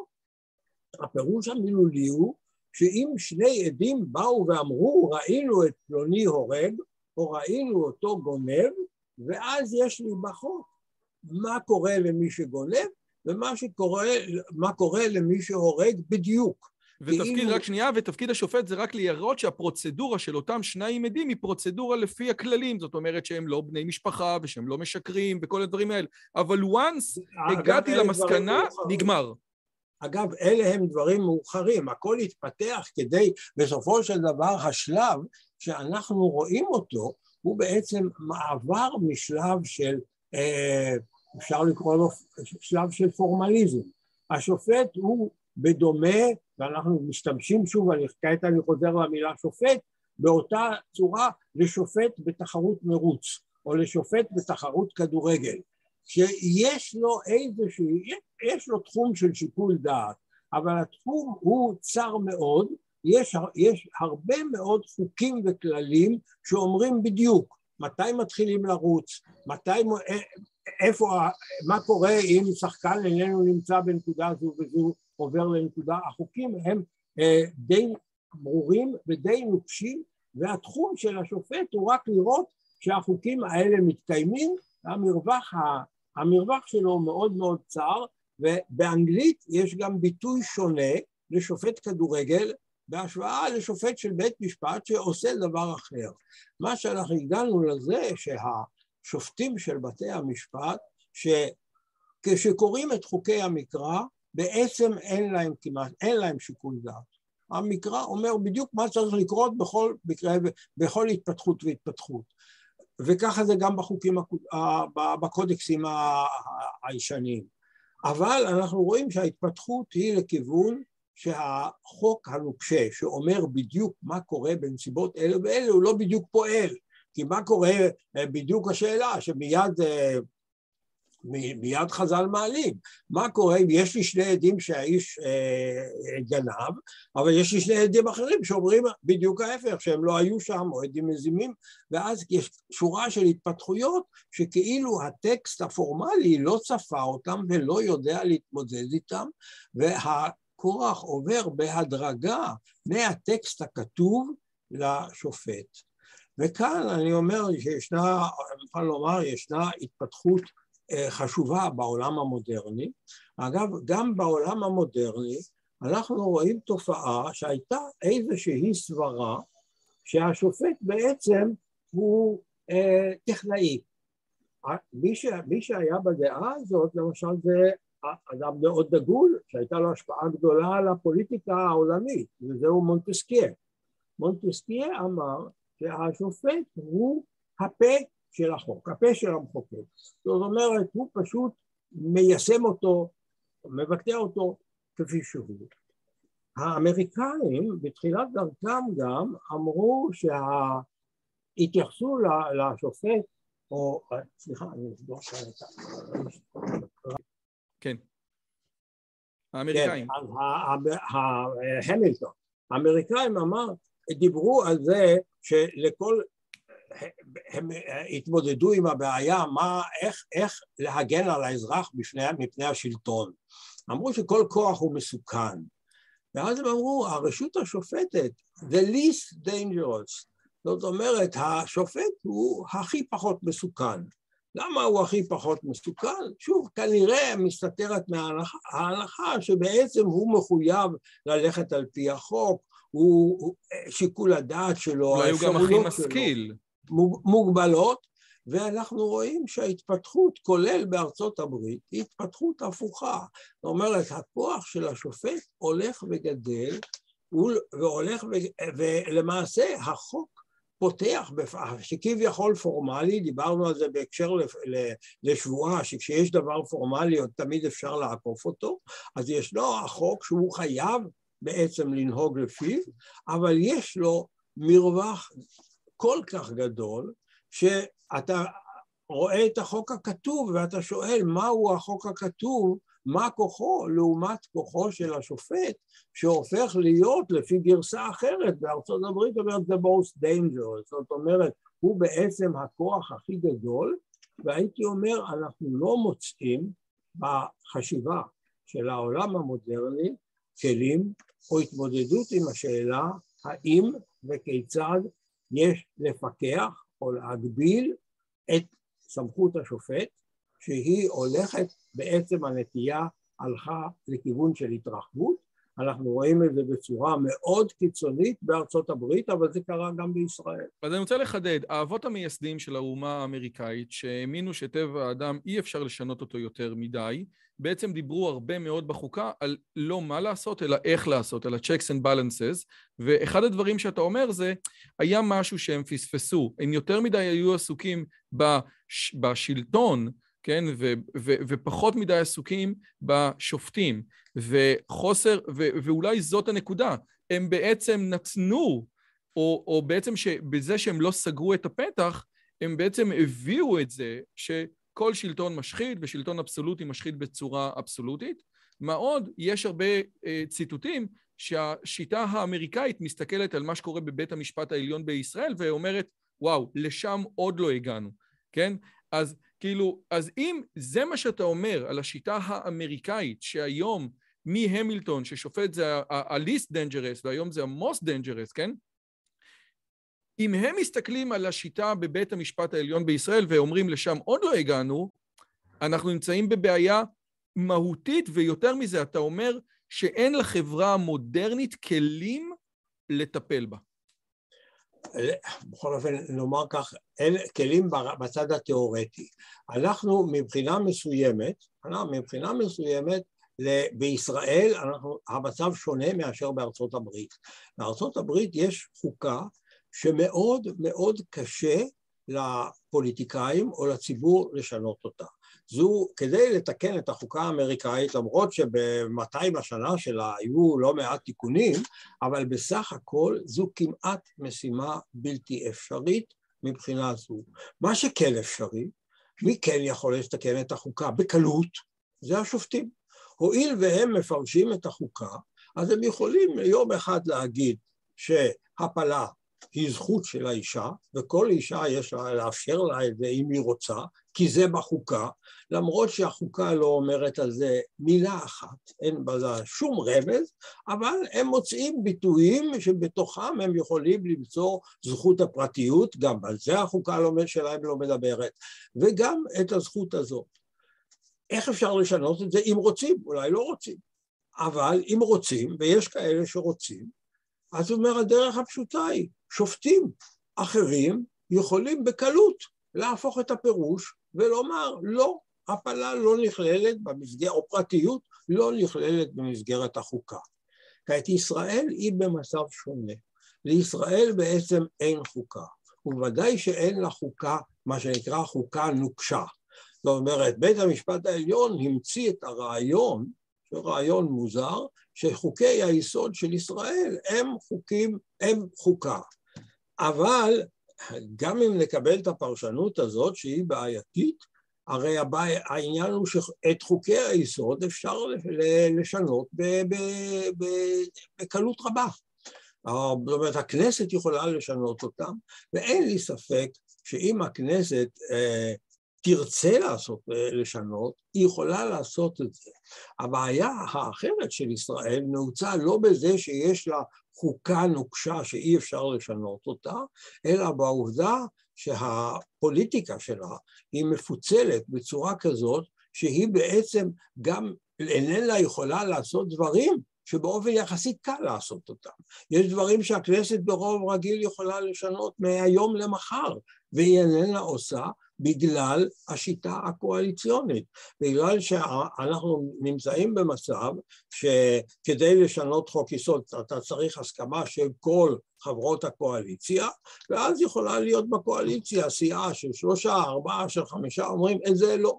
הפירוש המילולי הוא שאם שני עדים באו ואמרו ראינו את פלוני הורג או ראינו אותו גונב ואז יש לי בחוק מה קורה למי שגונב ומה שקורה, קורה למי שהורג בדיוק. ותפקיד, כאילו... רק שנייה, ותפקיד השופט זה רק להראות שהפרוצדורה של אותם שניים עדים היא פרוצדורה לפי הכללים, זאת אומרת שהם לא בני משפחה ושהם לא משקרים וכל הדברים האלה. אבל once הגעתי למסקנה, נגמר. אגב, אלה הם דברים מאוחרים, הכל התפתח כדי, בסופו של דבר, השלב שאנחנו רואים אותו, הוא בעצם מעבר משלב של אה, אפשר לקרוא לו שלב של פורמליזם. השופט הוא בדומה, ואנחנו משתמשים שוב, אני כעת אני חוזר למילה שופט, באותה צורה לשופט בתחרות מרוץ, או לשופט בתחרות כדורגל, שיש לו איזשהו, יש לו תחום של שיקול דעת, אבל התחום הוא צר מאוד, יש, יש הרבה מאוד חוקים וכללים שאומרים בדיוק מתי מתחילים לרוץ, מתי, איפה, מה קורה אם שחקן איננו נמצא בנקודה זו וזו עובר לנקודה, החוקים הם אה, די ברורים ודי נוקשים, והתחום של השופט הוא רק לראות שהחוקים האלה מתקיימים, המרווח, המרווח שלו מאוד מאוד צר, ובאנגלית יש גם ביטוי שונה לשופט כדורגל בהשוואה לשופט של בית משפט שעושה דבר אחר. מה שאנחנו הגענו לזה שהשופטים של בתי המשפט, שכשקוראים את חוקי המקרא, בעצם אין להם כמעט, אין להם שיקול דעת. המקרא אומר בדיוק מה צריך לקרות בכל בכל התפתחות והתפתחות. וככה זה גם בחוקים, בקודקסים הישנים. אבל אנחנו רואים שההתפתחות היא לכיוון שהחוק הנוקשה שאומר בדיוק מה קורה בנסיבות אלה ואלה הוא לא בדיוק פועל כי מה קורה בדיוק השאלה שמיד מיד חז"ל מעלים. מה קורה אם יש לי שני עדים שהאיש אה, גנב, אבל יש לי שני עדים אחרים שאומרים בדיוק ההפך, שהם לא היו שם, או עדים מזימים, ואז יש שורה של התפתחויות שכאילו הטקסט הפורמלי לא צפה אותם ולא יודע להתמודד איתם, והכורח עובר בהדרגה מהטקסט הכתוב לשופט. וכאן אני אומר שישנה, אני יכול לומר, ישנה התפתחות אה, חשובה בעולם המודרני. אגב, גם בעולם המודרני אנחנו רואים תופעה שהייתה איזושהי סברה שהשופט בעצם הוא אה, טכנאי. מי, ש, מי שהיה בדעה הזאת, למשל, זה אדם מאוד דגול, שהייתה לו השפעה גדולה על הפוליטיקה העולמית, וזהו מונטסקיה. מונטסקיה אמר שהשופט הוא הפה של החוק, הפה של המחוקק. זאת אומרת, הוא פשוט מיישם אותו, מבטא אותו כפי שהוא. האמריקאים בתחילת דרכם גם אמרו שהתייחסו לשופט, או סליחה, אני אסבור את ה... כן. האמריקאים. כן, המילטון. האמריקאים אמר, דיברו על זה שלכל הם התמודדו עם הבעיה, מה, איך, איך להגן על האזרח בפני, מפני השלטון. אמרו שכל כוח הוא מסוכן. ואז הם אמרו, הרשות השופטת, the least dangerous, זאת אומרת, השופט הוא הכי פחות מסוכן. למה הוא הכי פחות מסוכן? שוב, כנראה מסתתרת מההנחה שבעצם הוא מחויב ללכת על פי החוק, הוא, שיקול הדעת שלו, אולי הוא גם הכי משכיל. שלו. מוגבלות, ואנחנו רואים שההתפתחות, כולל בארצות הברית, היא התפתחות הפוכה. זאת אומרת, הכוח של השופט הולך וגדל, והולך, ו... ולמעשה החוק פותח, שכביכול פורמלי, דיברנו על זה בהקשר לשבועה, שכשיש דבר פורמלי עוד תמיד אפשר לעקוף אותו, אז ישנו החוק שהוא חייב בעצם לנהוג לפיו, אבל יש לו מרווח כל כך גדול, שאתה רואה את החוק הכתוב ואתה שואל מהו החוק הכתוב, מה כוחו? לעומת כוחו של השופט שהופך להיות לפי גרסה אחרת בארצות הברית אומרת the most dangerous, זאת אומרת הוא בעצם הכוח הכי גדול והייתי אומר אנחנו לא מוצאים בחשיבה של העולם המודרני כלים או התמודדות עם השאלה האם וכיצד יש לפקח או להגביל את סמכות השופט, שהיא הולכת, בעצם הנטייה הלכה לכיוון של התרחבות, אנחנו רואים את זה בצורה מאוד קיצונית בארצות הברית, אבל זה קרה גם בישראל. אז אני רוצה לחדד, האבות המייסדים של האומה האמריקאית, שהאמינו שטבע האדם אי אפשר לשנות אותו יותר מדי, בעצם דיברו הרבה מאוד בחוקה על לא מה לעשות, אלא איך לעשות, על ה-checks and balances, ואחד הדברים שאתה אומר זה, היה משהו שהם פספסו, הם יותר מדי היו עסוקים בש, בשלטון, כן, ו, ו, ופחות מדי עסוקים בשופטים, וחוסר, ו, ואולי זאת הנקודה, הם בעצם נתנו, או, או בעצם בזה שהם לא סגרו את הפתח, הם בעצם הביאו את זה ש... כל שלטון משחית ושלטון אבסולוטי משחית בצורה אבסולוטית. מה עוד, יש הרבה אה, ציטוטים שהשיטה האמריקאית מסתכלת על מה שקורה בבית המשפט העליון בישראל ואומרת, וואו, לשם עוד לא הגענו, כן? אז כאילו, אז אם זה מה שאתה אומר על השיטה האמריקאית, שהיום מהמילטון, ששופט זה ה-least dangerous והיום זה ה-most dangerous, כן? אם הם מסתכלים על השיטה בבית המשפט העליון בישראל ואומרים לשם עוד לא הגענו, אנחנו נמצאים בבעיה מהותית, ויותר מזה, אתה אומר שאין לחברה המודרנית כלים לטפל בה. בכל אופן, נאמר כך, אין כלים בצד התיאורטי. אנחנו מבחינה מסוימת, מבחינה מסוימת, בישראל אנחנו, המצב שונה מאשר בארצות הברית. בארצות הברית יש חוקה שמאוד מאוד קשה לפוליטיקאים או לציבור לשנות אותה. זו, כדי לתקן את החוקה האמריקאית, למרות שב-200 השנה שלה היו לא מעט תיקונים, אבל בסך הכל זו כמעט משימה בלתי אפשרית מבחינה זו. מה שכן אפשרי, מי כן יכול לתקן את החוקה בקלות? זה השופטים. הואיל והם מפרשים את החוקה, אז הם יכולים יום אחד להגיד שהפלה היא זכות של האישה, וכל אישה יש לה לאפשר לה את זה אם היא רוצה, כי זה בחוקה, למרות שהחוקה לא אומרת על זה מילה אחת, אין בזה שום רמז, אבל הם מוצאים ביטויים שבתוכם הם יכולים למצוא זכות הפרטיות, גם על זה החוקה שלהם לא מדברת, וגם את הזכות הזאת. איך אפשר לשנות את זה אם רוצים? אולי לא רוצים. אבל אם רוצים, ויש כאלה שרוצים, אז הוא אומר, הדרך הפשוטה היא, שופטים אחרים יכולים בקלות להפוך את הפירוש ולומר, לא, הפלה לא נכללת במסגרת, או פרטיות לא נכללת במסגרת החוקה. כעת ישראל היא במצב שונה. לישראל בעצם אין חוקה, ובוודאי שאין לה חוקה, מה שנקרא חוקה נוקשה. זאת אומרת, בית המשפט העליון המציא את הרעיון, רעיון מוזר, שחוקי היסוד של ישראל הם חוקים, הם חוקה. אבל גם אם נקבל את הפרשנות הזאת שהיא בעייתית, הרי הבעיה, העניין הוא שאת חוקי היסוד אפשר לשנות בקלות רבה. זאת אומרת, הכנסת יכולה לשנות אותם, ואין לי ספק שאם הכנסת אה, תרצה לעשות, אה, לשנות, היא יכולה לעשות את זה. הבעיה האחרת של ישראל נעוצה לא בזה שיש לה חוקה נוקשה שאי אפשר לשנות אותה, אלא בעובדה שהפוליטיקה שלה היא מפוצלת בצורה כזאת שהיא בעצם גם איננה יכולה לעשות דברים שבאופן יחסית קל לעשות אותם. יש דברים שהכנסת ברוב רגיל יכולה לשנות מהיום למחר, והיא איננה עושה, בגלל השיטה הקואליציונית, בגלל שאנחנו נמצאים במצב שכדי לשנות חוק יסוד אתה צריך הסכמה של כל חברות הקואליציה, ואז יכולה להיות בקואליציה סיעה של שלושה, ארבעה, של חמישה, אומרים את זה לא.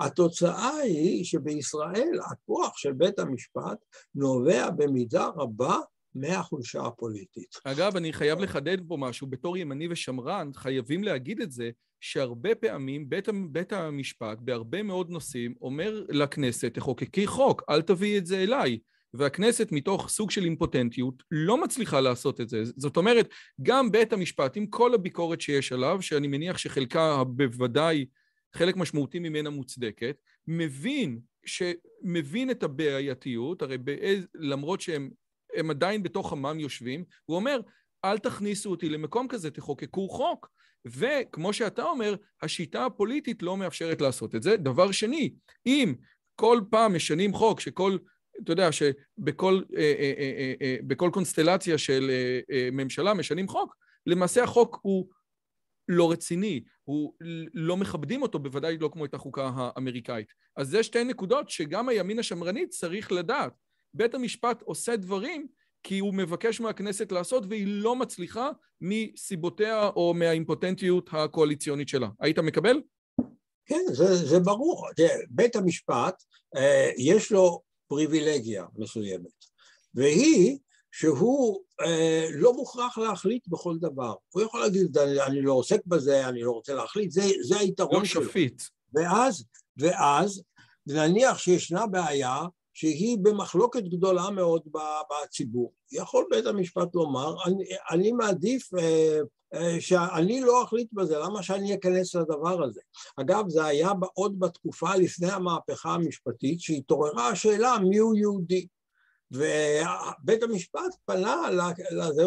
התוצאה היא שבישראל הכוח של בית המשפט נובע במידה רבה מהחולשה הפוליטית. אגב, אני חייב לחדד פה משהו, בתור ימני ושמרן, חייבים להגיד את זה, שהרבה פעמים בית, בית המשפט, בהרבה מאוד נושאים, אומר לכנסת, תחוקקי חוק, אל תביאי את זה אליי. והכנסת, מתוך סוג של אימפוטנטיות, לא מצליחה לעשות את זה. זאת אומרת, גם בית המשפט, עם כל הביקורת שיש עליו, שאני מניח שחלקה בוודאי, חלק משמעותי ממנה מוצדקת, מבין, שמבין את הבעייתיות, הרי באיז, למרות שהם הם עדיין בתוך עמם יושבים, הוא אומר, אל תכניסו אותי למקום כזה, תחוקקו חוק. וכמו שאתה אומר, השיטה הפוליטית לא מאפשרת לעשות את זה. דבר שני, אם כל פעם משנים חוק, שכל, אתה יודע, שבכל אה, אה, אה, אה, בכל קונסטלציה של אה, אה, ממשלה משנים חוק, למעשה החוק הוא לא רציני, הוא לא מכבדים אותו, בוודאי לא כמו את החוקה האמריקאית. אז זה שתי נקודות שגם הימין השמרני צריך לדעת. בית המשפט עושה דברים כי הוא מבקש מהכנסת לעשות והיא לא מצליחה מסיבותיה או מהאימפוטנטיות הקואליציונית שלה. היית מקבל? כן, זה, זה ברור. בית המשפט, אה, יש לו פריבילגיה מסוימת, והיא שהוא אה, לא מוכרח להחליט בכל דבר. הוא יכול להגיד, אני, אני לא עוסק בזה, אני לא רוצה להחליט, זה, זה היתרון לא שלו. לא שפיט. ואז, ואז, נניח שישנה בעיה שהיא במחלוקת גדולה מאוד בציבור. יכול בית המשפט לומר, אני, אני מעדיף אה, שאני לא אחליט בזה, למה שאני אכנס לדבר הזה? אגב, זה היה עוד בתקופה לפני המהפכה המשפטית, שהתעוררה השאלה מיהו יהודי. ובית המשפט פנה לזה,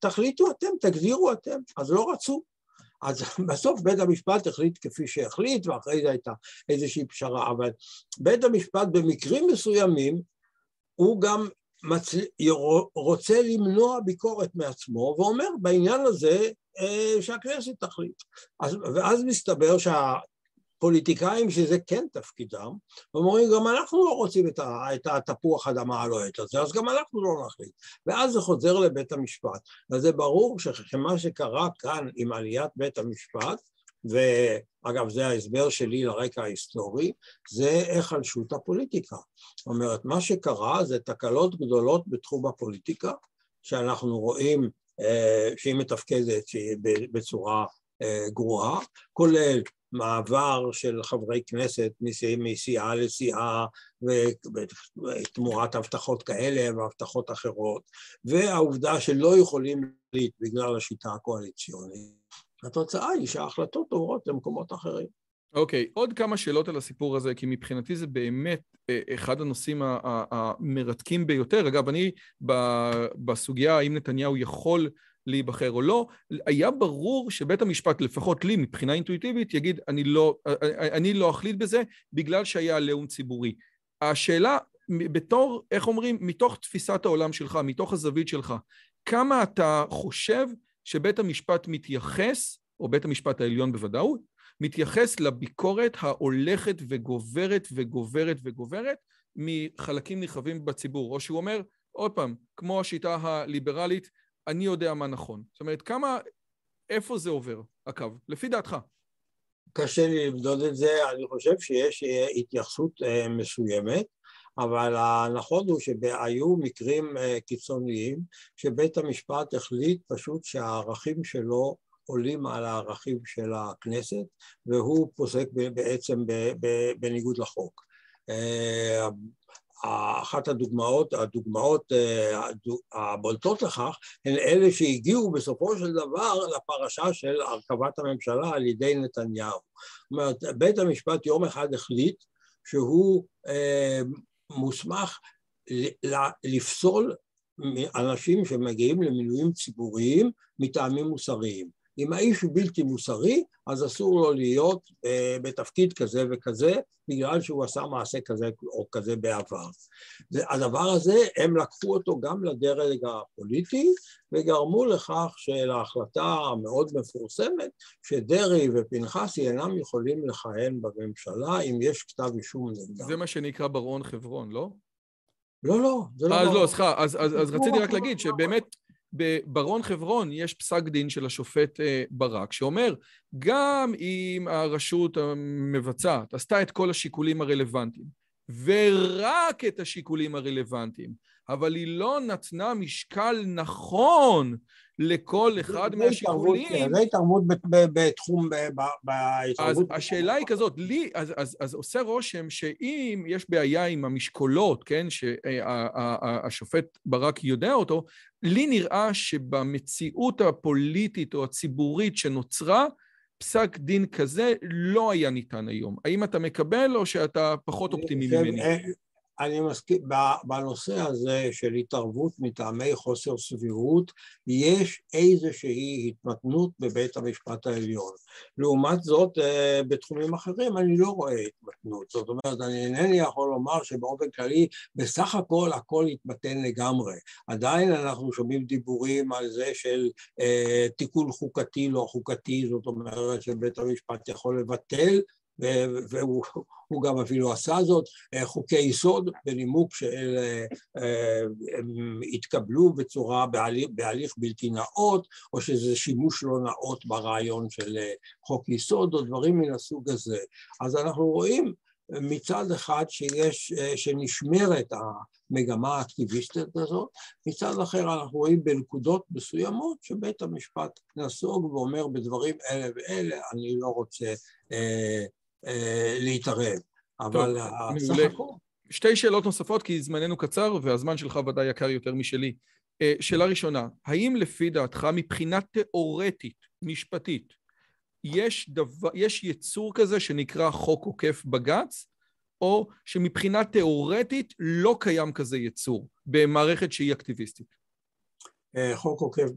תחליטו אתם, תגדירו אתם, אז לא רצו. אז *laughs* בסוף בית המשפט החליט כפי שהחליט, ואחרי זה הייתה איזושהי פשרה, אבל בית המשפט במקרים מסוימים הוא גם מצ... רוצה למנוע ביקורת מעצמו, ואומר בעניין הזה אה, שהכנסת תחליט. אז, ואז מסתבר שה... פוליטיקאים שזה כן תפקידם, אומרים גם אנחנו לא רוצים את התפוח אדמה הלוהט הזה, אז גם אנחנו לא נחליט. ואז זה חוזר לבית המשפט. אז זה ברור שמה שקרה כאן עם עליית בית המשפט, ואגב זה ההסבר שלי לרקע ההיסטורי, זה היחלשות הפוליטיקה. זאת אומרת, מה שקרה זה תקלות גדולות בתחום הפוליטיקה, שאנחנו רואים אה, שהיא מתפקדת בצורה אה, גרועה, כולל מעבר של חברי כנסת מסיעה לסיעה ותמורת הבטחות כאלה והבטחות אחרות והעובדה שלא יכולים להחליט בגלל השיטה הקואליציונית התוצאה היא שההחלטות עוברות למקומות אחרים. אוקיי, okay, עוד כמה שאלות על הסיפור הזה, כי מבחינתי זה באמת אה, אחד הנושאים המרתקים ביותר. אגב, אני בסוגיה האם נתניהו יכול להיבחר או לא, היה ברור שבית המשפט, לפחות לי, מבחינה אינטואיטיבית, יגיד, אני לא, אני לא אחליט בזה, בגלל שהיה עליהום ציבורי. השאלה, בתור, איך אומרים, מתוך תפיסת העולם שלך, מתוך הזווית שלך, כמה אתה חושב שבית המשפט מתייחס, או בית המשפט העליון בוודאות, מתייחס לביקורת ההולכת וגוברת וגוברת וגוברת מחלקים נרחבים בציבור, או שהוא אומר, עוד פעם, כמו השיטה הליברלית, אני יודע מה נכון. זאת אומרת, כמה, איפה זה עובר, הקו, לפי דעתך? קשה לי למדוד את זה, אני חושב שיש אה, התייחסות אה, מסוימת, אבל הנכון הוא שהיו מקרים אה, קיצוניים שבית המשפט החליט פשוט שהערכים שלו עולים על הערכים של הכנסת והוא פוסק בעצם בניגוד לחוק. אחת הדוגמאות, הדוגמאות אה, הבולטות לכך הן אלה שהגיעו בסופו של דבר לפרשה של הרכבת הממשלה על ידי נתניהו. זאת אומרת, בית המשפט יום אחד החליט שהוא אה, מוסמך לפסול אנשים שמגיעים למינויים ציבוריים מטעמים מוסריים. אם האיש הוא בלתי מוסרי, אז אסור לו להיות אה, בתפקיד כזה וכזה, בגלל שהוא עשה מעשה כזה או כזה בעבר. הדבר הזה, הם לקחו אותו גם לדרג הפוליטי, וגרמו לכך שלהחלטה המאוד מפורסמת, שדרעי ופנחסי אינם יכולים לכהן בממשלה אם יש כתב אישום נגדם. זה מה שנקרא ברון חברון, לא? לא, לא, זה לא... אז לא, סליחה, אז, אז, אז רציתי רק להגיד שבאמת... בברון חברון יש פסק דין של השופט אה, ברק שאומר גם אם הרשות המבצעת עשתה את כל השיקולים הרלוונטיים ורק את השיקולים הרלוונטיים אבל היא לא נתנה משקל נכון לכל אחד מהשיקולים. זה התערבות בתחום, בהתערבות. אז השאלה היא כזאת, לי, אז, אז, אז עושה רושם שאם יש בעיה עם המשקולות, כן, שהשופט ברק יודע אותו, לי נראה שבמציאות הפוליטית או הציבורית שנוצרה, פסק דין כזה לא היה ניתן היום. האם אתה מקבל או שאתה פחות אופטימי ממני? אני מסכים, בנושא הזה של התערבות מטעמי חוסר סבירות, יש איזושהי התמתנות בבית המשפט העליון. לעומת זאת, אה, בתחומים אחרים אני לא רואה התמתנות. זאת אומרת, אני אינני יכול לומר שבאופן כללי, בסך הכל הכל התמתן לגמרי. עדיין אנחנו שומעים דיבורים על זה של אה, תיקון חוקתי, לא חוקתי, זאת אומרת שבית המשפט יכול לבטל והוא גם אפילו עשה זאת, אה, חוקי יסוד בנימוק שהם אה, התקבלו בצורה, בהליך, בהליך בלתי נאות, או שזה שימוש לא נאות ברעיון של אה, חוק יסוד, או דברים מן הסוג הזה. אז אנחנו רואים מצד אחד שיש, שנשמרת המגמה האקטיביסטית הזאת, מצד אחר אנחנו רואים בנקודות מסוימות שבית המשפט נסוג ואומר בדברים אלה ואלה אני לא רוצה אה, להתערב. אבל סך הכל... שתי שאלות נוספות, כי זמננו קצר והזמן שלך ודאי יקר יותר משלי. אה, שאלה ראשונה, האם לפי דעתך מבחינה תיאורטית, משפטית, יש, דבר, יש יצור כזה שנקרא חוק עוקף בג"ץ, או שמבחינה תיאורטית לא קיים כזה יצור במערכת שהיא אקטיביסטית? אה, חוק עוקף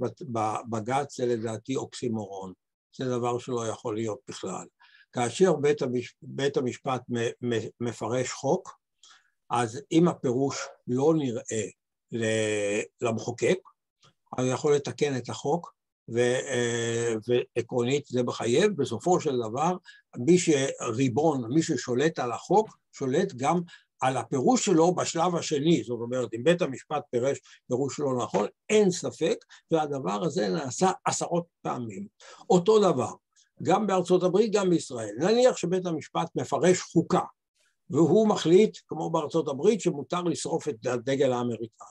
בג"ץ זה לדעתי אוקסימורון, זה דבר שלא יכול להיות בכלל. כאשר בית, המש, בית המשפט מפרש חוק, אז אם הפירוש לא נראה למחוקק, אז יכול לתקן את החוק, ו, אה, ועקרונית זה מחייב, בסופו של דבר מי שריבון, מי ששולט על החוק, שולט גם על הפירוש שלו בשלב השני, זאת אומרת, אם בית המשפט פירש פירוש לא נכון, אין ספק, והדבר הזה נעשה עשרות פעמים. אותו דבר, גם בארצות הברית, גם בישראל. נניח שבית המשפט מפרש חוקה, והוא מחליט, כמו בארצות הברית, שמותר לשרוף את הדגל האמריקאי.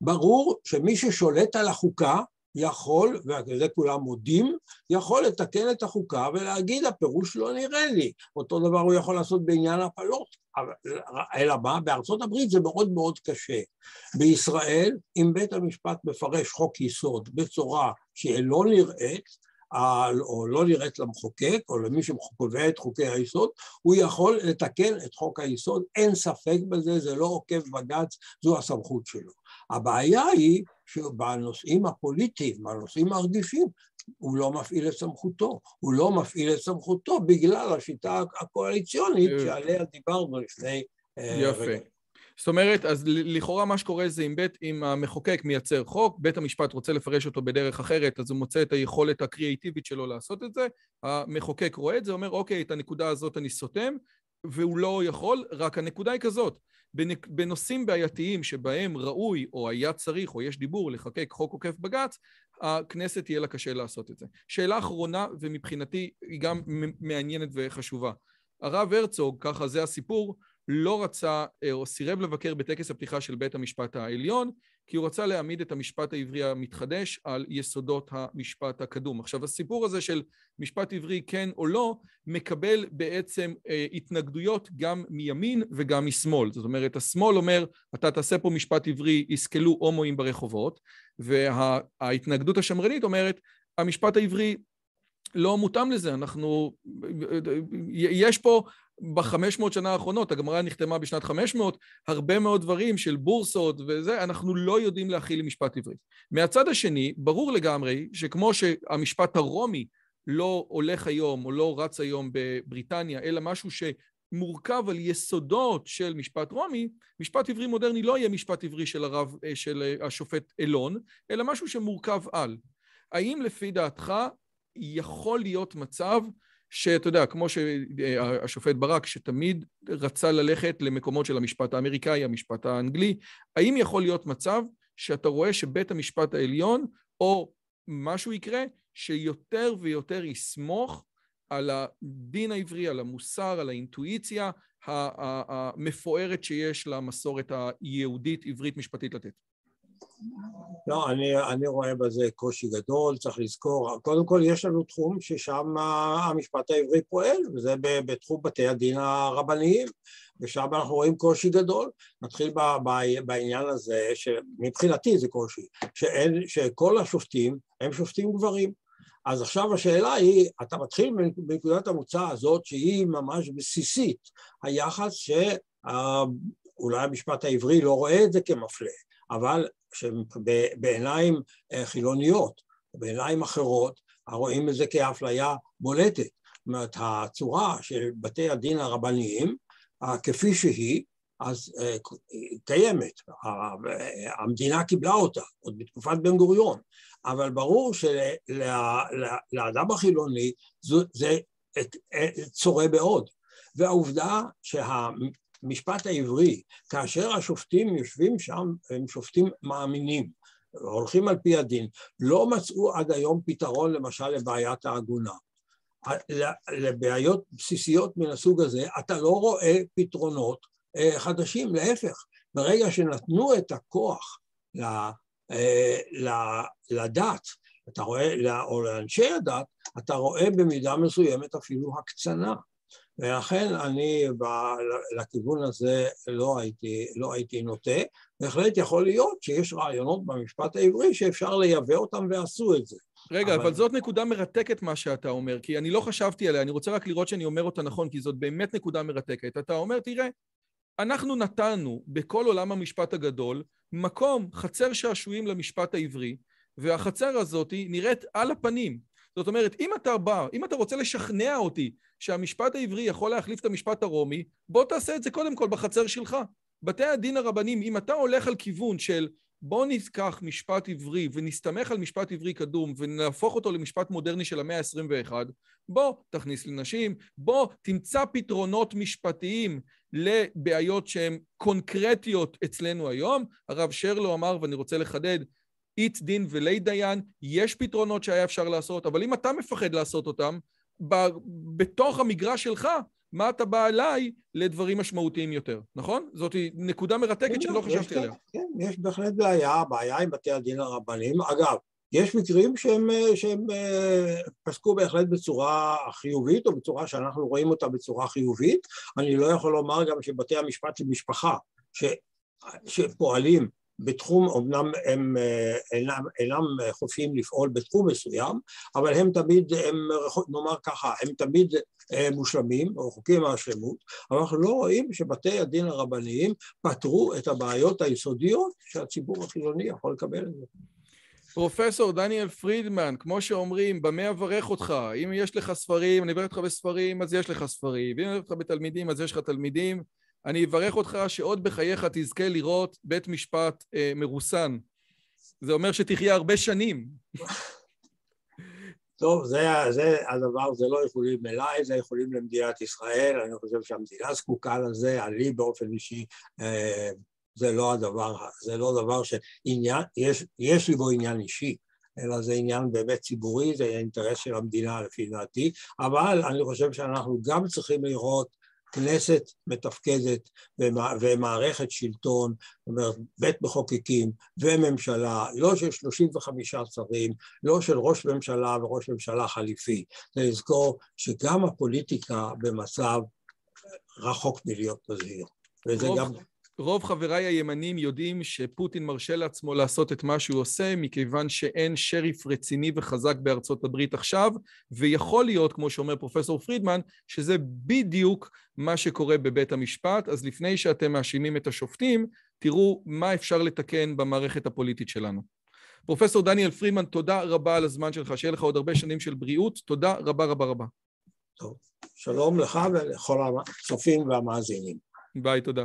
ברור שמי ששולט על החוקה יכול, וזה כולם מודים, יכול לתקן את החוקה ולהגיד הפירוש לא נראה לי. אותו דבר הוא יכול לעשות בעניין הפלות. אלא מה? בארצות הברית זה מאוד מאוד קשה. בישראל, אם בית המשפט מפרש חוק יסוד בצורה שהיא לא נראית, או לא נראית למחוקק, או למי שקובע את חוקי היסוד, הוא יכול לתקן את חוק היסוד, אין ספק בזה, זה לא עוקב בג"ץ, זו הסמכות שלו. הבעיה היא שבנושאים הפוליטיים, בנושאים הרגישים, הוא לא מפעיל את סמכותו. הוא לא מפעיל את סמכותו בגלל השיטה הקואליציונית אה. שעליה דיברנו לפני אה, יפה. זאת אומרת, אז לכאורה מה שקורה זה אם בית, אם המחוקק מייצר חוק, בית המשפט רוצה לפרש אותו בדרך אחרת, אז הוא מוצא את היכולת הקריאיטיבית שלו לעשות את זה, המחוקק רואה את זה, אומר, אוקיי, את הנקודה הזאת אני סותם, והוא לא יכול, רק הנקודה היא כזאת, בנושאים בעייתיים שבהם ראוי או היה צריך או יש דיבור לחקק חוק עוקף בג"ץ, הכנסת יהיה לה קשה לעשות את זה. שאלה אחרונה, ומבחינתי היא גם מעניינת וחשובה. הרב הרצוג, ככה זה הסיפור, לא רצה אה, או סירב לבקר בטקס הפתיחה של בית המשפט העליון, כי הוא רצה להעמיד את המשפט העברי המתחדש על יסודות המשפט הקדום. עכשיו, הסיפור הזה של משפט עברי כן או לא, מקבל בעצם אה, התנגדויות גם מימין וגם משמאל. זאת אומרת, השמאל אומר, אתה תעשה פה משפט עברי, יסכלו הומואים ברחובות, וההתנגדות השמרנית אומרת, המשפט העברי לא מותאם לזה, אנחנו... יש פה בחמש מאות שנה האחרונות, הגמרא נחתמה בשנת חמש מאות, הרבה מאוד דברים של בורסות וזה, אנחנו לא יודעים להכיל משפט עברי. מהצד השני, ברור לגמרי שכמו שהמשפט הרומי לא הולך היום או לא רץ היום בבריטניה, אלא משהו שמורכב על יסודות של משפט רומי, משפט עברי מודרני לא יהיה משפט עברי של הרב, של השופט אילון, אלא משהו שמורכב על. האם לפי דעתך יכול להיות מצב שאתה יודע, כמו שהשופט ברק, שתמיד רצה ללכת למקומות של המשפט האמריקאי, המשפט האנגלי, האם יכול להיות מצב שאתה רואה שבית המשפט העליון, או משהו יקרה, שיותר ויותר יסמוך על הדין העברי, על המוסר, על האינטואיציה המפוארת שיש למסורת היהודית עברית משפטית לתת? לא, אני, אני רואה בזה קושי גדול, צריך לזכור, קודם כל יש לנו תחום ששם המשפט העברי פועל, וזה בתחום בתי הדין הרבניים, ושם אנחנו רואים קושי גדול. נתחיל ב, ב, בעניין הזה, שמבחינתי זה קושי, שאין, שכל השופטים הם שופטים גברים. אז עכשיו השאלה היא, אתה מתחיל מנקודת המוצא הזאת שהיא ממש בסיסית, היחס שאולי המשפט העברי לא רואה את זה כמפלה, אבל שבעיניים אה, חילוניות, בעיניים אחרות, רואים את זה כאפליה בולטת. זאת אומרת, הצורה של בתי הדין הרבניים, אה, כפי שהיא, אז אה, קיימת, המדינה קיבלה אותה עוד בתקופת בן גוריון, אבל ברור שלאדם החילוני זה צורה מאוד, והעובדה שה... המשפט העברי, כאשר השופטים יושבים שם, הם שופטים מאמינים, הולכים על פי הדין, לא מצאו עד היום פתרון למשל לבעיית העגונה. לבעיות בסיסיות מן הסוג הזה, אתה לא רואה פתרונות אה, חדשים, להפך, ברגע שנתנו את הכוח אה, לדת, אתה רואה, או לאנשי הדת, אתה רואה במידה מסוימת אפילו הקצנה. ולכן אני ב, לכיוון הזה לא הייתי, לא הייתי נוטה. בהחלט יכול להיות שיש רעיונות במשפט העברי שאפשר לייבא אותם ועשו את זה. רגע, אבל... אבל זאת נקודה מרתקת מה שאתה אומר, כי אני לא חשבתי עליה, אני רוצה רק לראות שאני אומר אותה נכון, כי זאת באמת נקודה מרתקת. אתה אומר, תראה, אנחנו נתנו בכל עולם המשפט הגדול מקום, חצר שעשועים למשפט העברי, והחצר הזאת נראית על הפנים. זאת אומרת, אם אתה בא, אם אתה רוצה לשכנע אותי שהמשפט העברי יכול להחליף את המשפט הרומי, בוא תעשה את זה קודם כל בחצר שלך. בתי הדין הרבנים, אם אתה הולך על כיוון של בוא ניקח משפט עברי ונסתמך על משפט עברי קדום ונהפוך אותו למשפט מודרני של המאה ה-21, בוא תכניס לנשים, בוא תמצא פתרונות משפטיים לבעיות שהן קונקרטיות אצלנו היום. הרב שרלו אמר, ואני רוצה לחדד, אית דין ולי דיין, יש פתרונות שהיה אפשר לעשות, אבל אם אתה מפחד לעשות אותם, בתוך המגרש שלך, מה אתה בא אליי לדברים משמעותיים יותר, נכון? זאת נקודה מרתקת כן, שלא חשבתי עליה. כן, יש בהחלט בעיה, בעיה עם בתי הדין הרבניים. אגב, יש מקרים שהם, שהם אה, פסקו בהחלט בצורה חיובית, או בצורה שאנחנו רואים אותה בצורה חיובית. אני לא יכול לומר גם שבתי המשפט למשפחה, ש, שפועלים בתחום, אמנם הם אה, אינם, אינם חופשיים לפעול בתחום מסוים, אבל הם תמיד, הם, נאמר ככה, הם תמיד אה, מושלמים, או רחוקים מהשלמות, אבל אנחנו לא רואים שבתי הדין הרבניים פתרו את הבעיות היסודיות שהציבור החילוני יכול לקבל את זה. פרופסור דניאל פרידמן, כמו שאומרים, במה אברך אותך? אם יש לך ספרים, אני אברך אותך בספרים, אז יש לך ספרים, ואם אני אברך אותך בתלמידים, אז יש לך תלמידים. אני אברך אותך שעוד בחייך תזכה לראות בית משפט אה, מרוסן. זה אומר שתחיה הרבה שנים. *laughs* טוב, זה, זה הדבר, זה לא יכולים אליי, זה יכולים למדינת ישראל, אני חושב שהמדינה זקוקה לזה, אני באופן אישי, אה, זה לא הדבר, זה לא דבר שעניין, יש, יש לי בו עניין אישי, אלא זה עניין באמת ציבורי, זה אינטרס של המדינה לפי דעתי, אבל אני חושב שאנחנו גם צריכים לראות כנסת מתפקדת ומערכת שלטון, זאת אומרת בית מחוקקים וממשלה, לא של 35 שרים, לא של ראש ממשלה וראש ממשלה חליפי. זה לזכור שגם הפוליטיקה במצב רחוק מלהיות מזהיר. וזה גם... רוב חבריי הימנים יודעים שפוטין מרשה לעצמו לעשות את מה שהוא עושה מכיוון שאין שריף רציני וחזק בארצות הברית עכשיו ויכול להיות, כמו שאומר פרופסור פרידמן, שזה בדיוק מה שקורה בבית המשפט אז לפני שאתם מאשימים את השופטים תראו מה אפשר לתקן במערכת הפוליטית שלנו. פרופסור דניאל פרידמן, תודה רבה על הזמן שלך, שיהיה לך עוד הרבה שנים של בריאות, תודה רבה רבה רבה. טוב, שלום לך ולכל הצופים והמאזינים. ביי, תודה.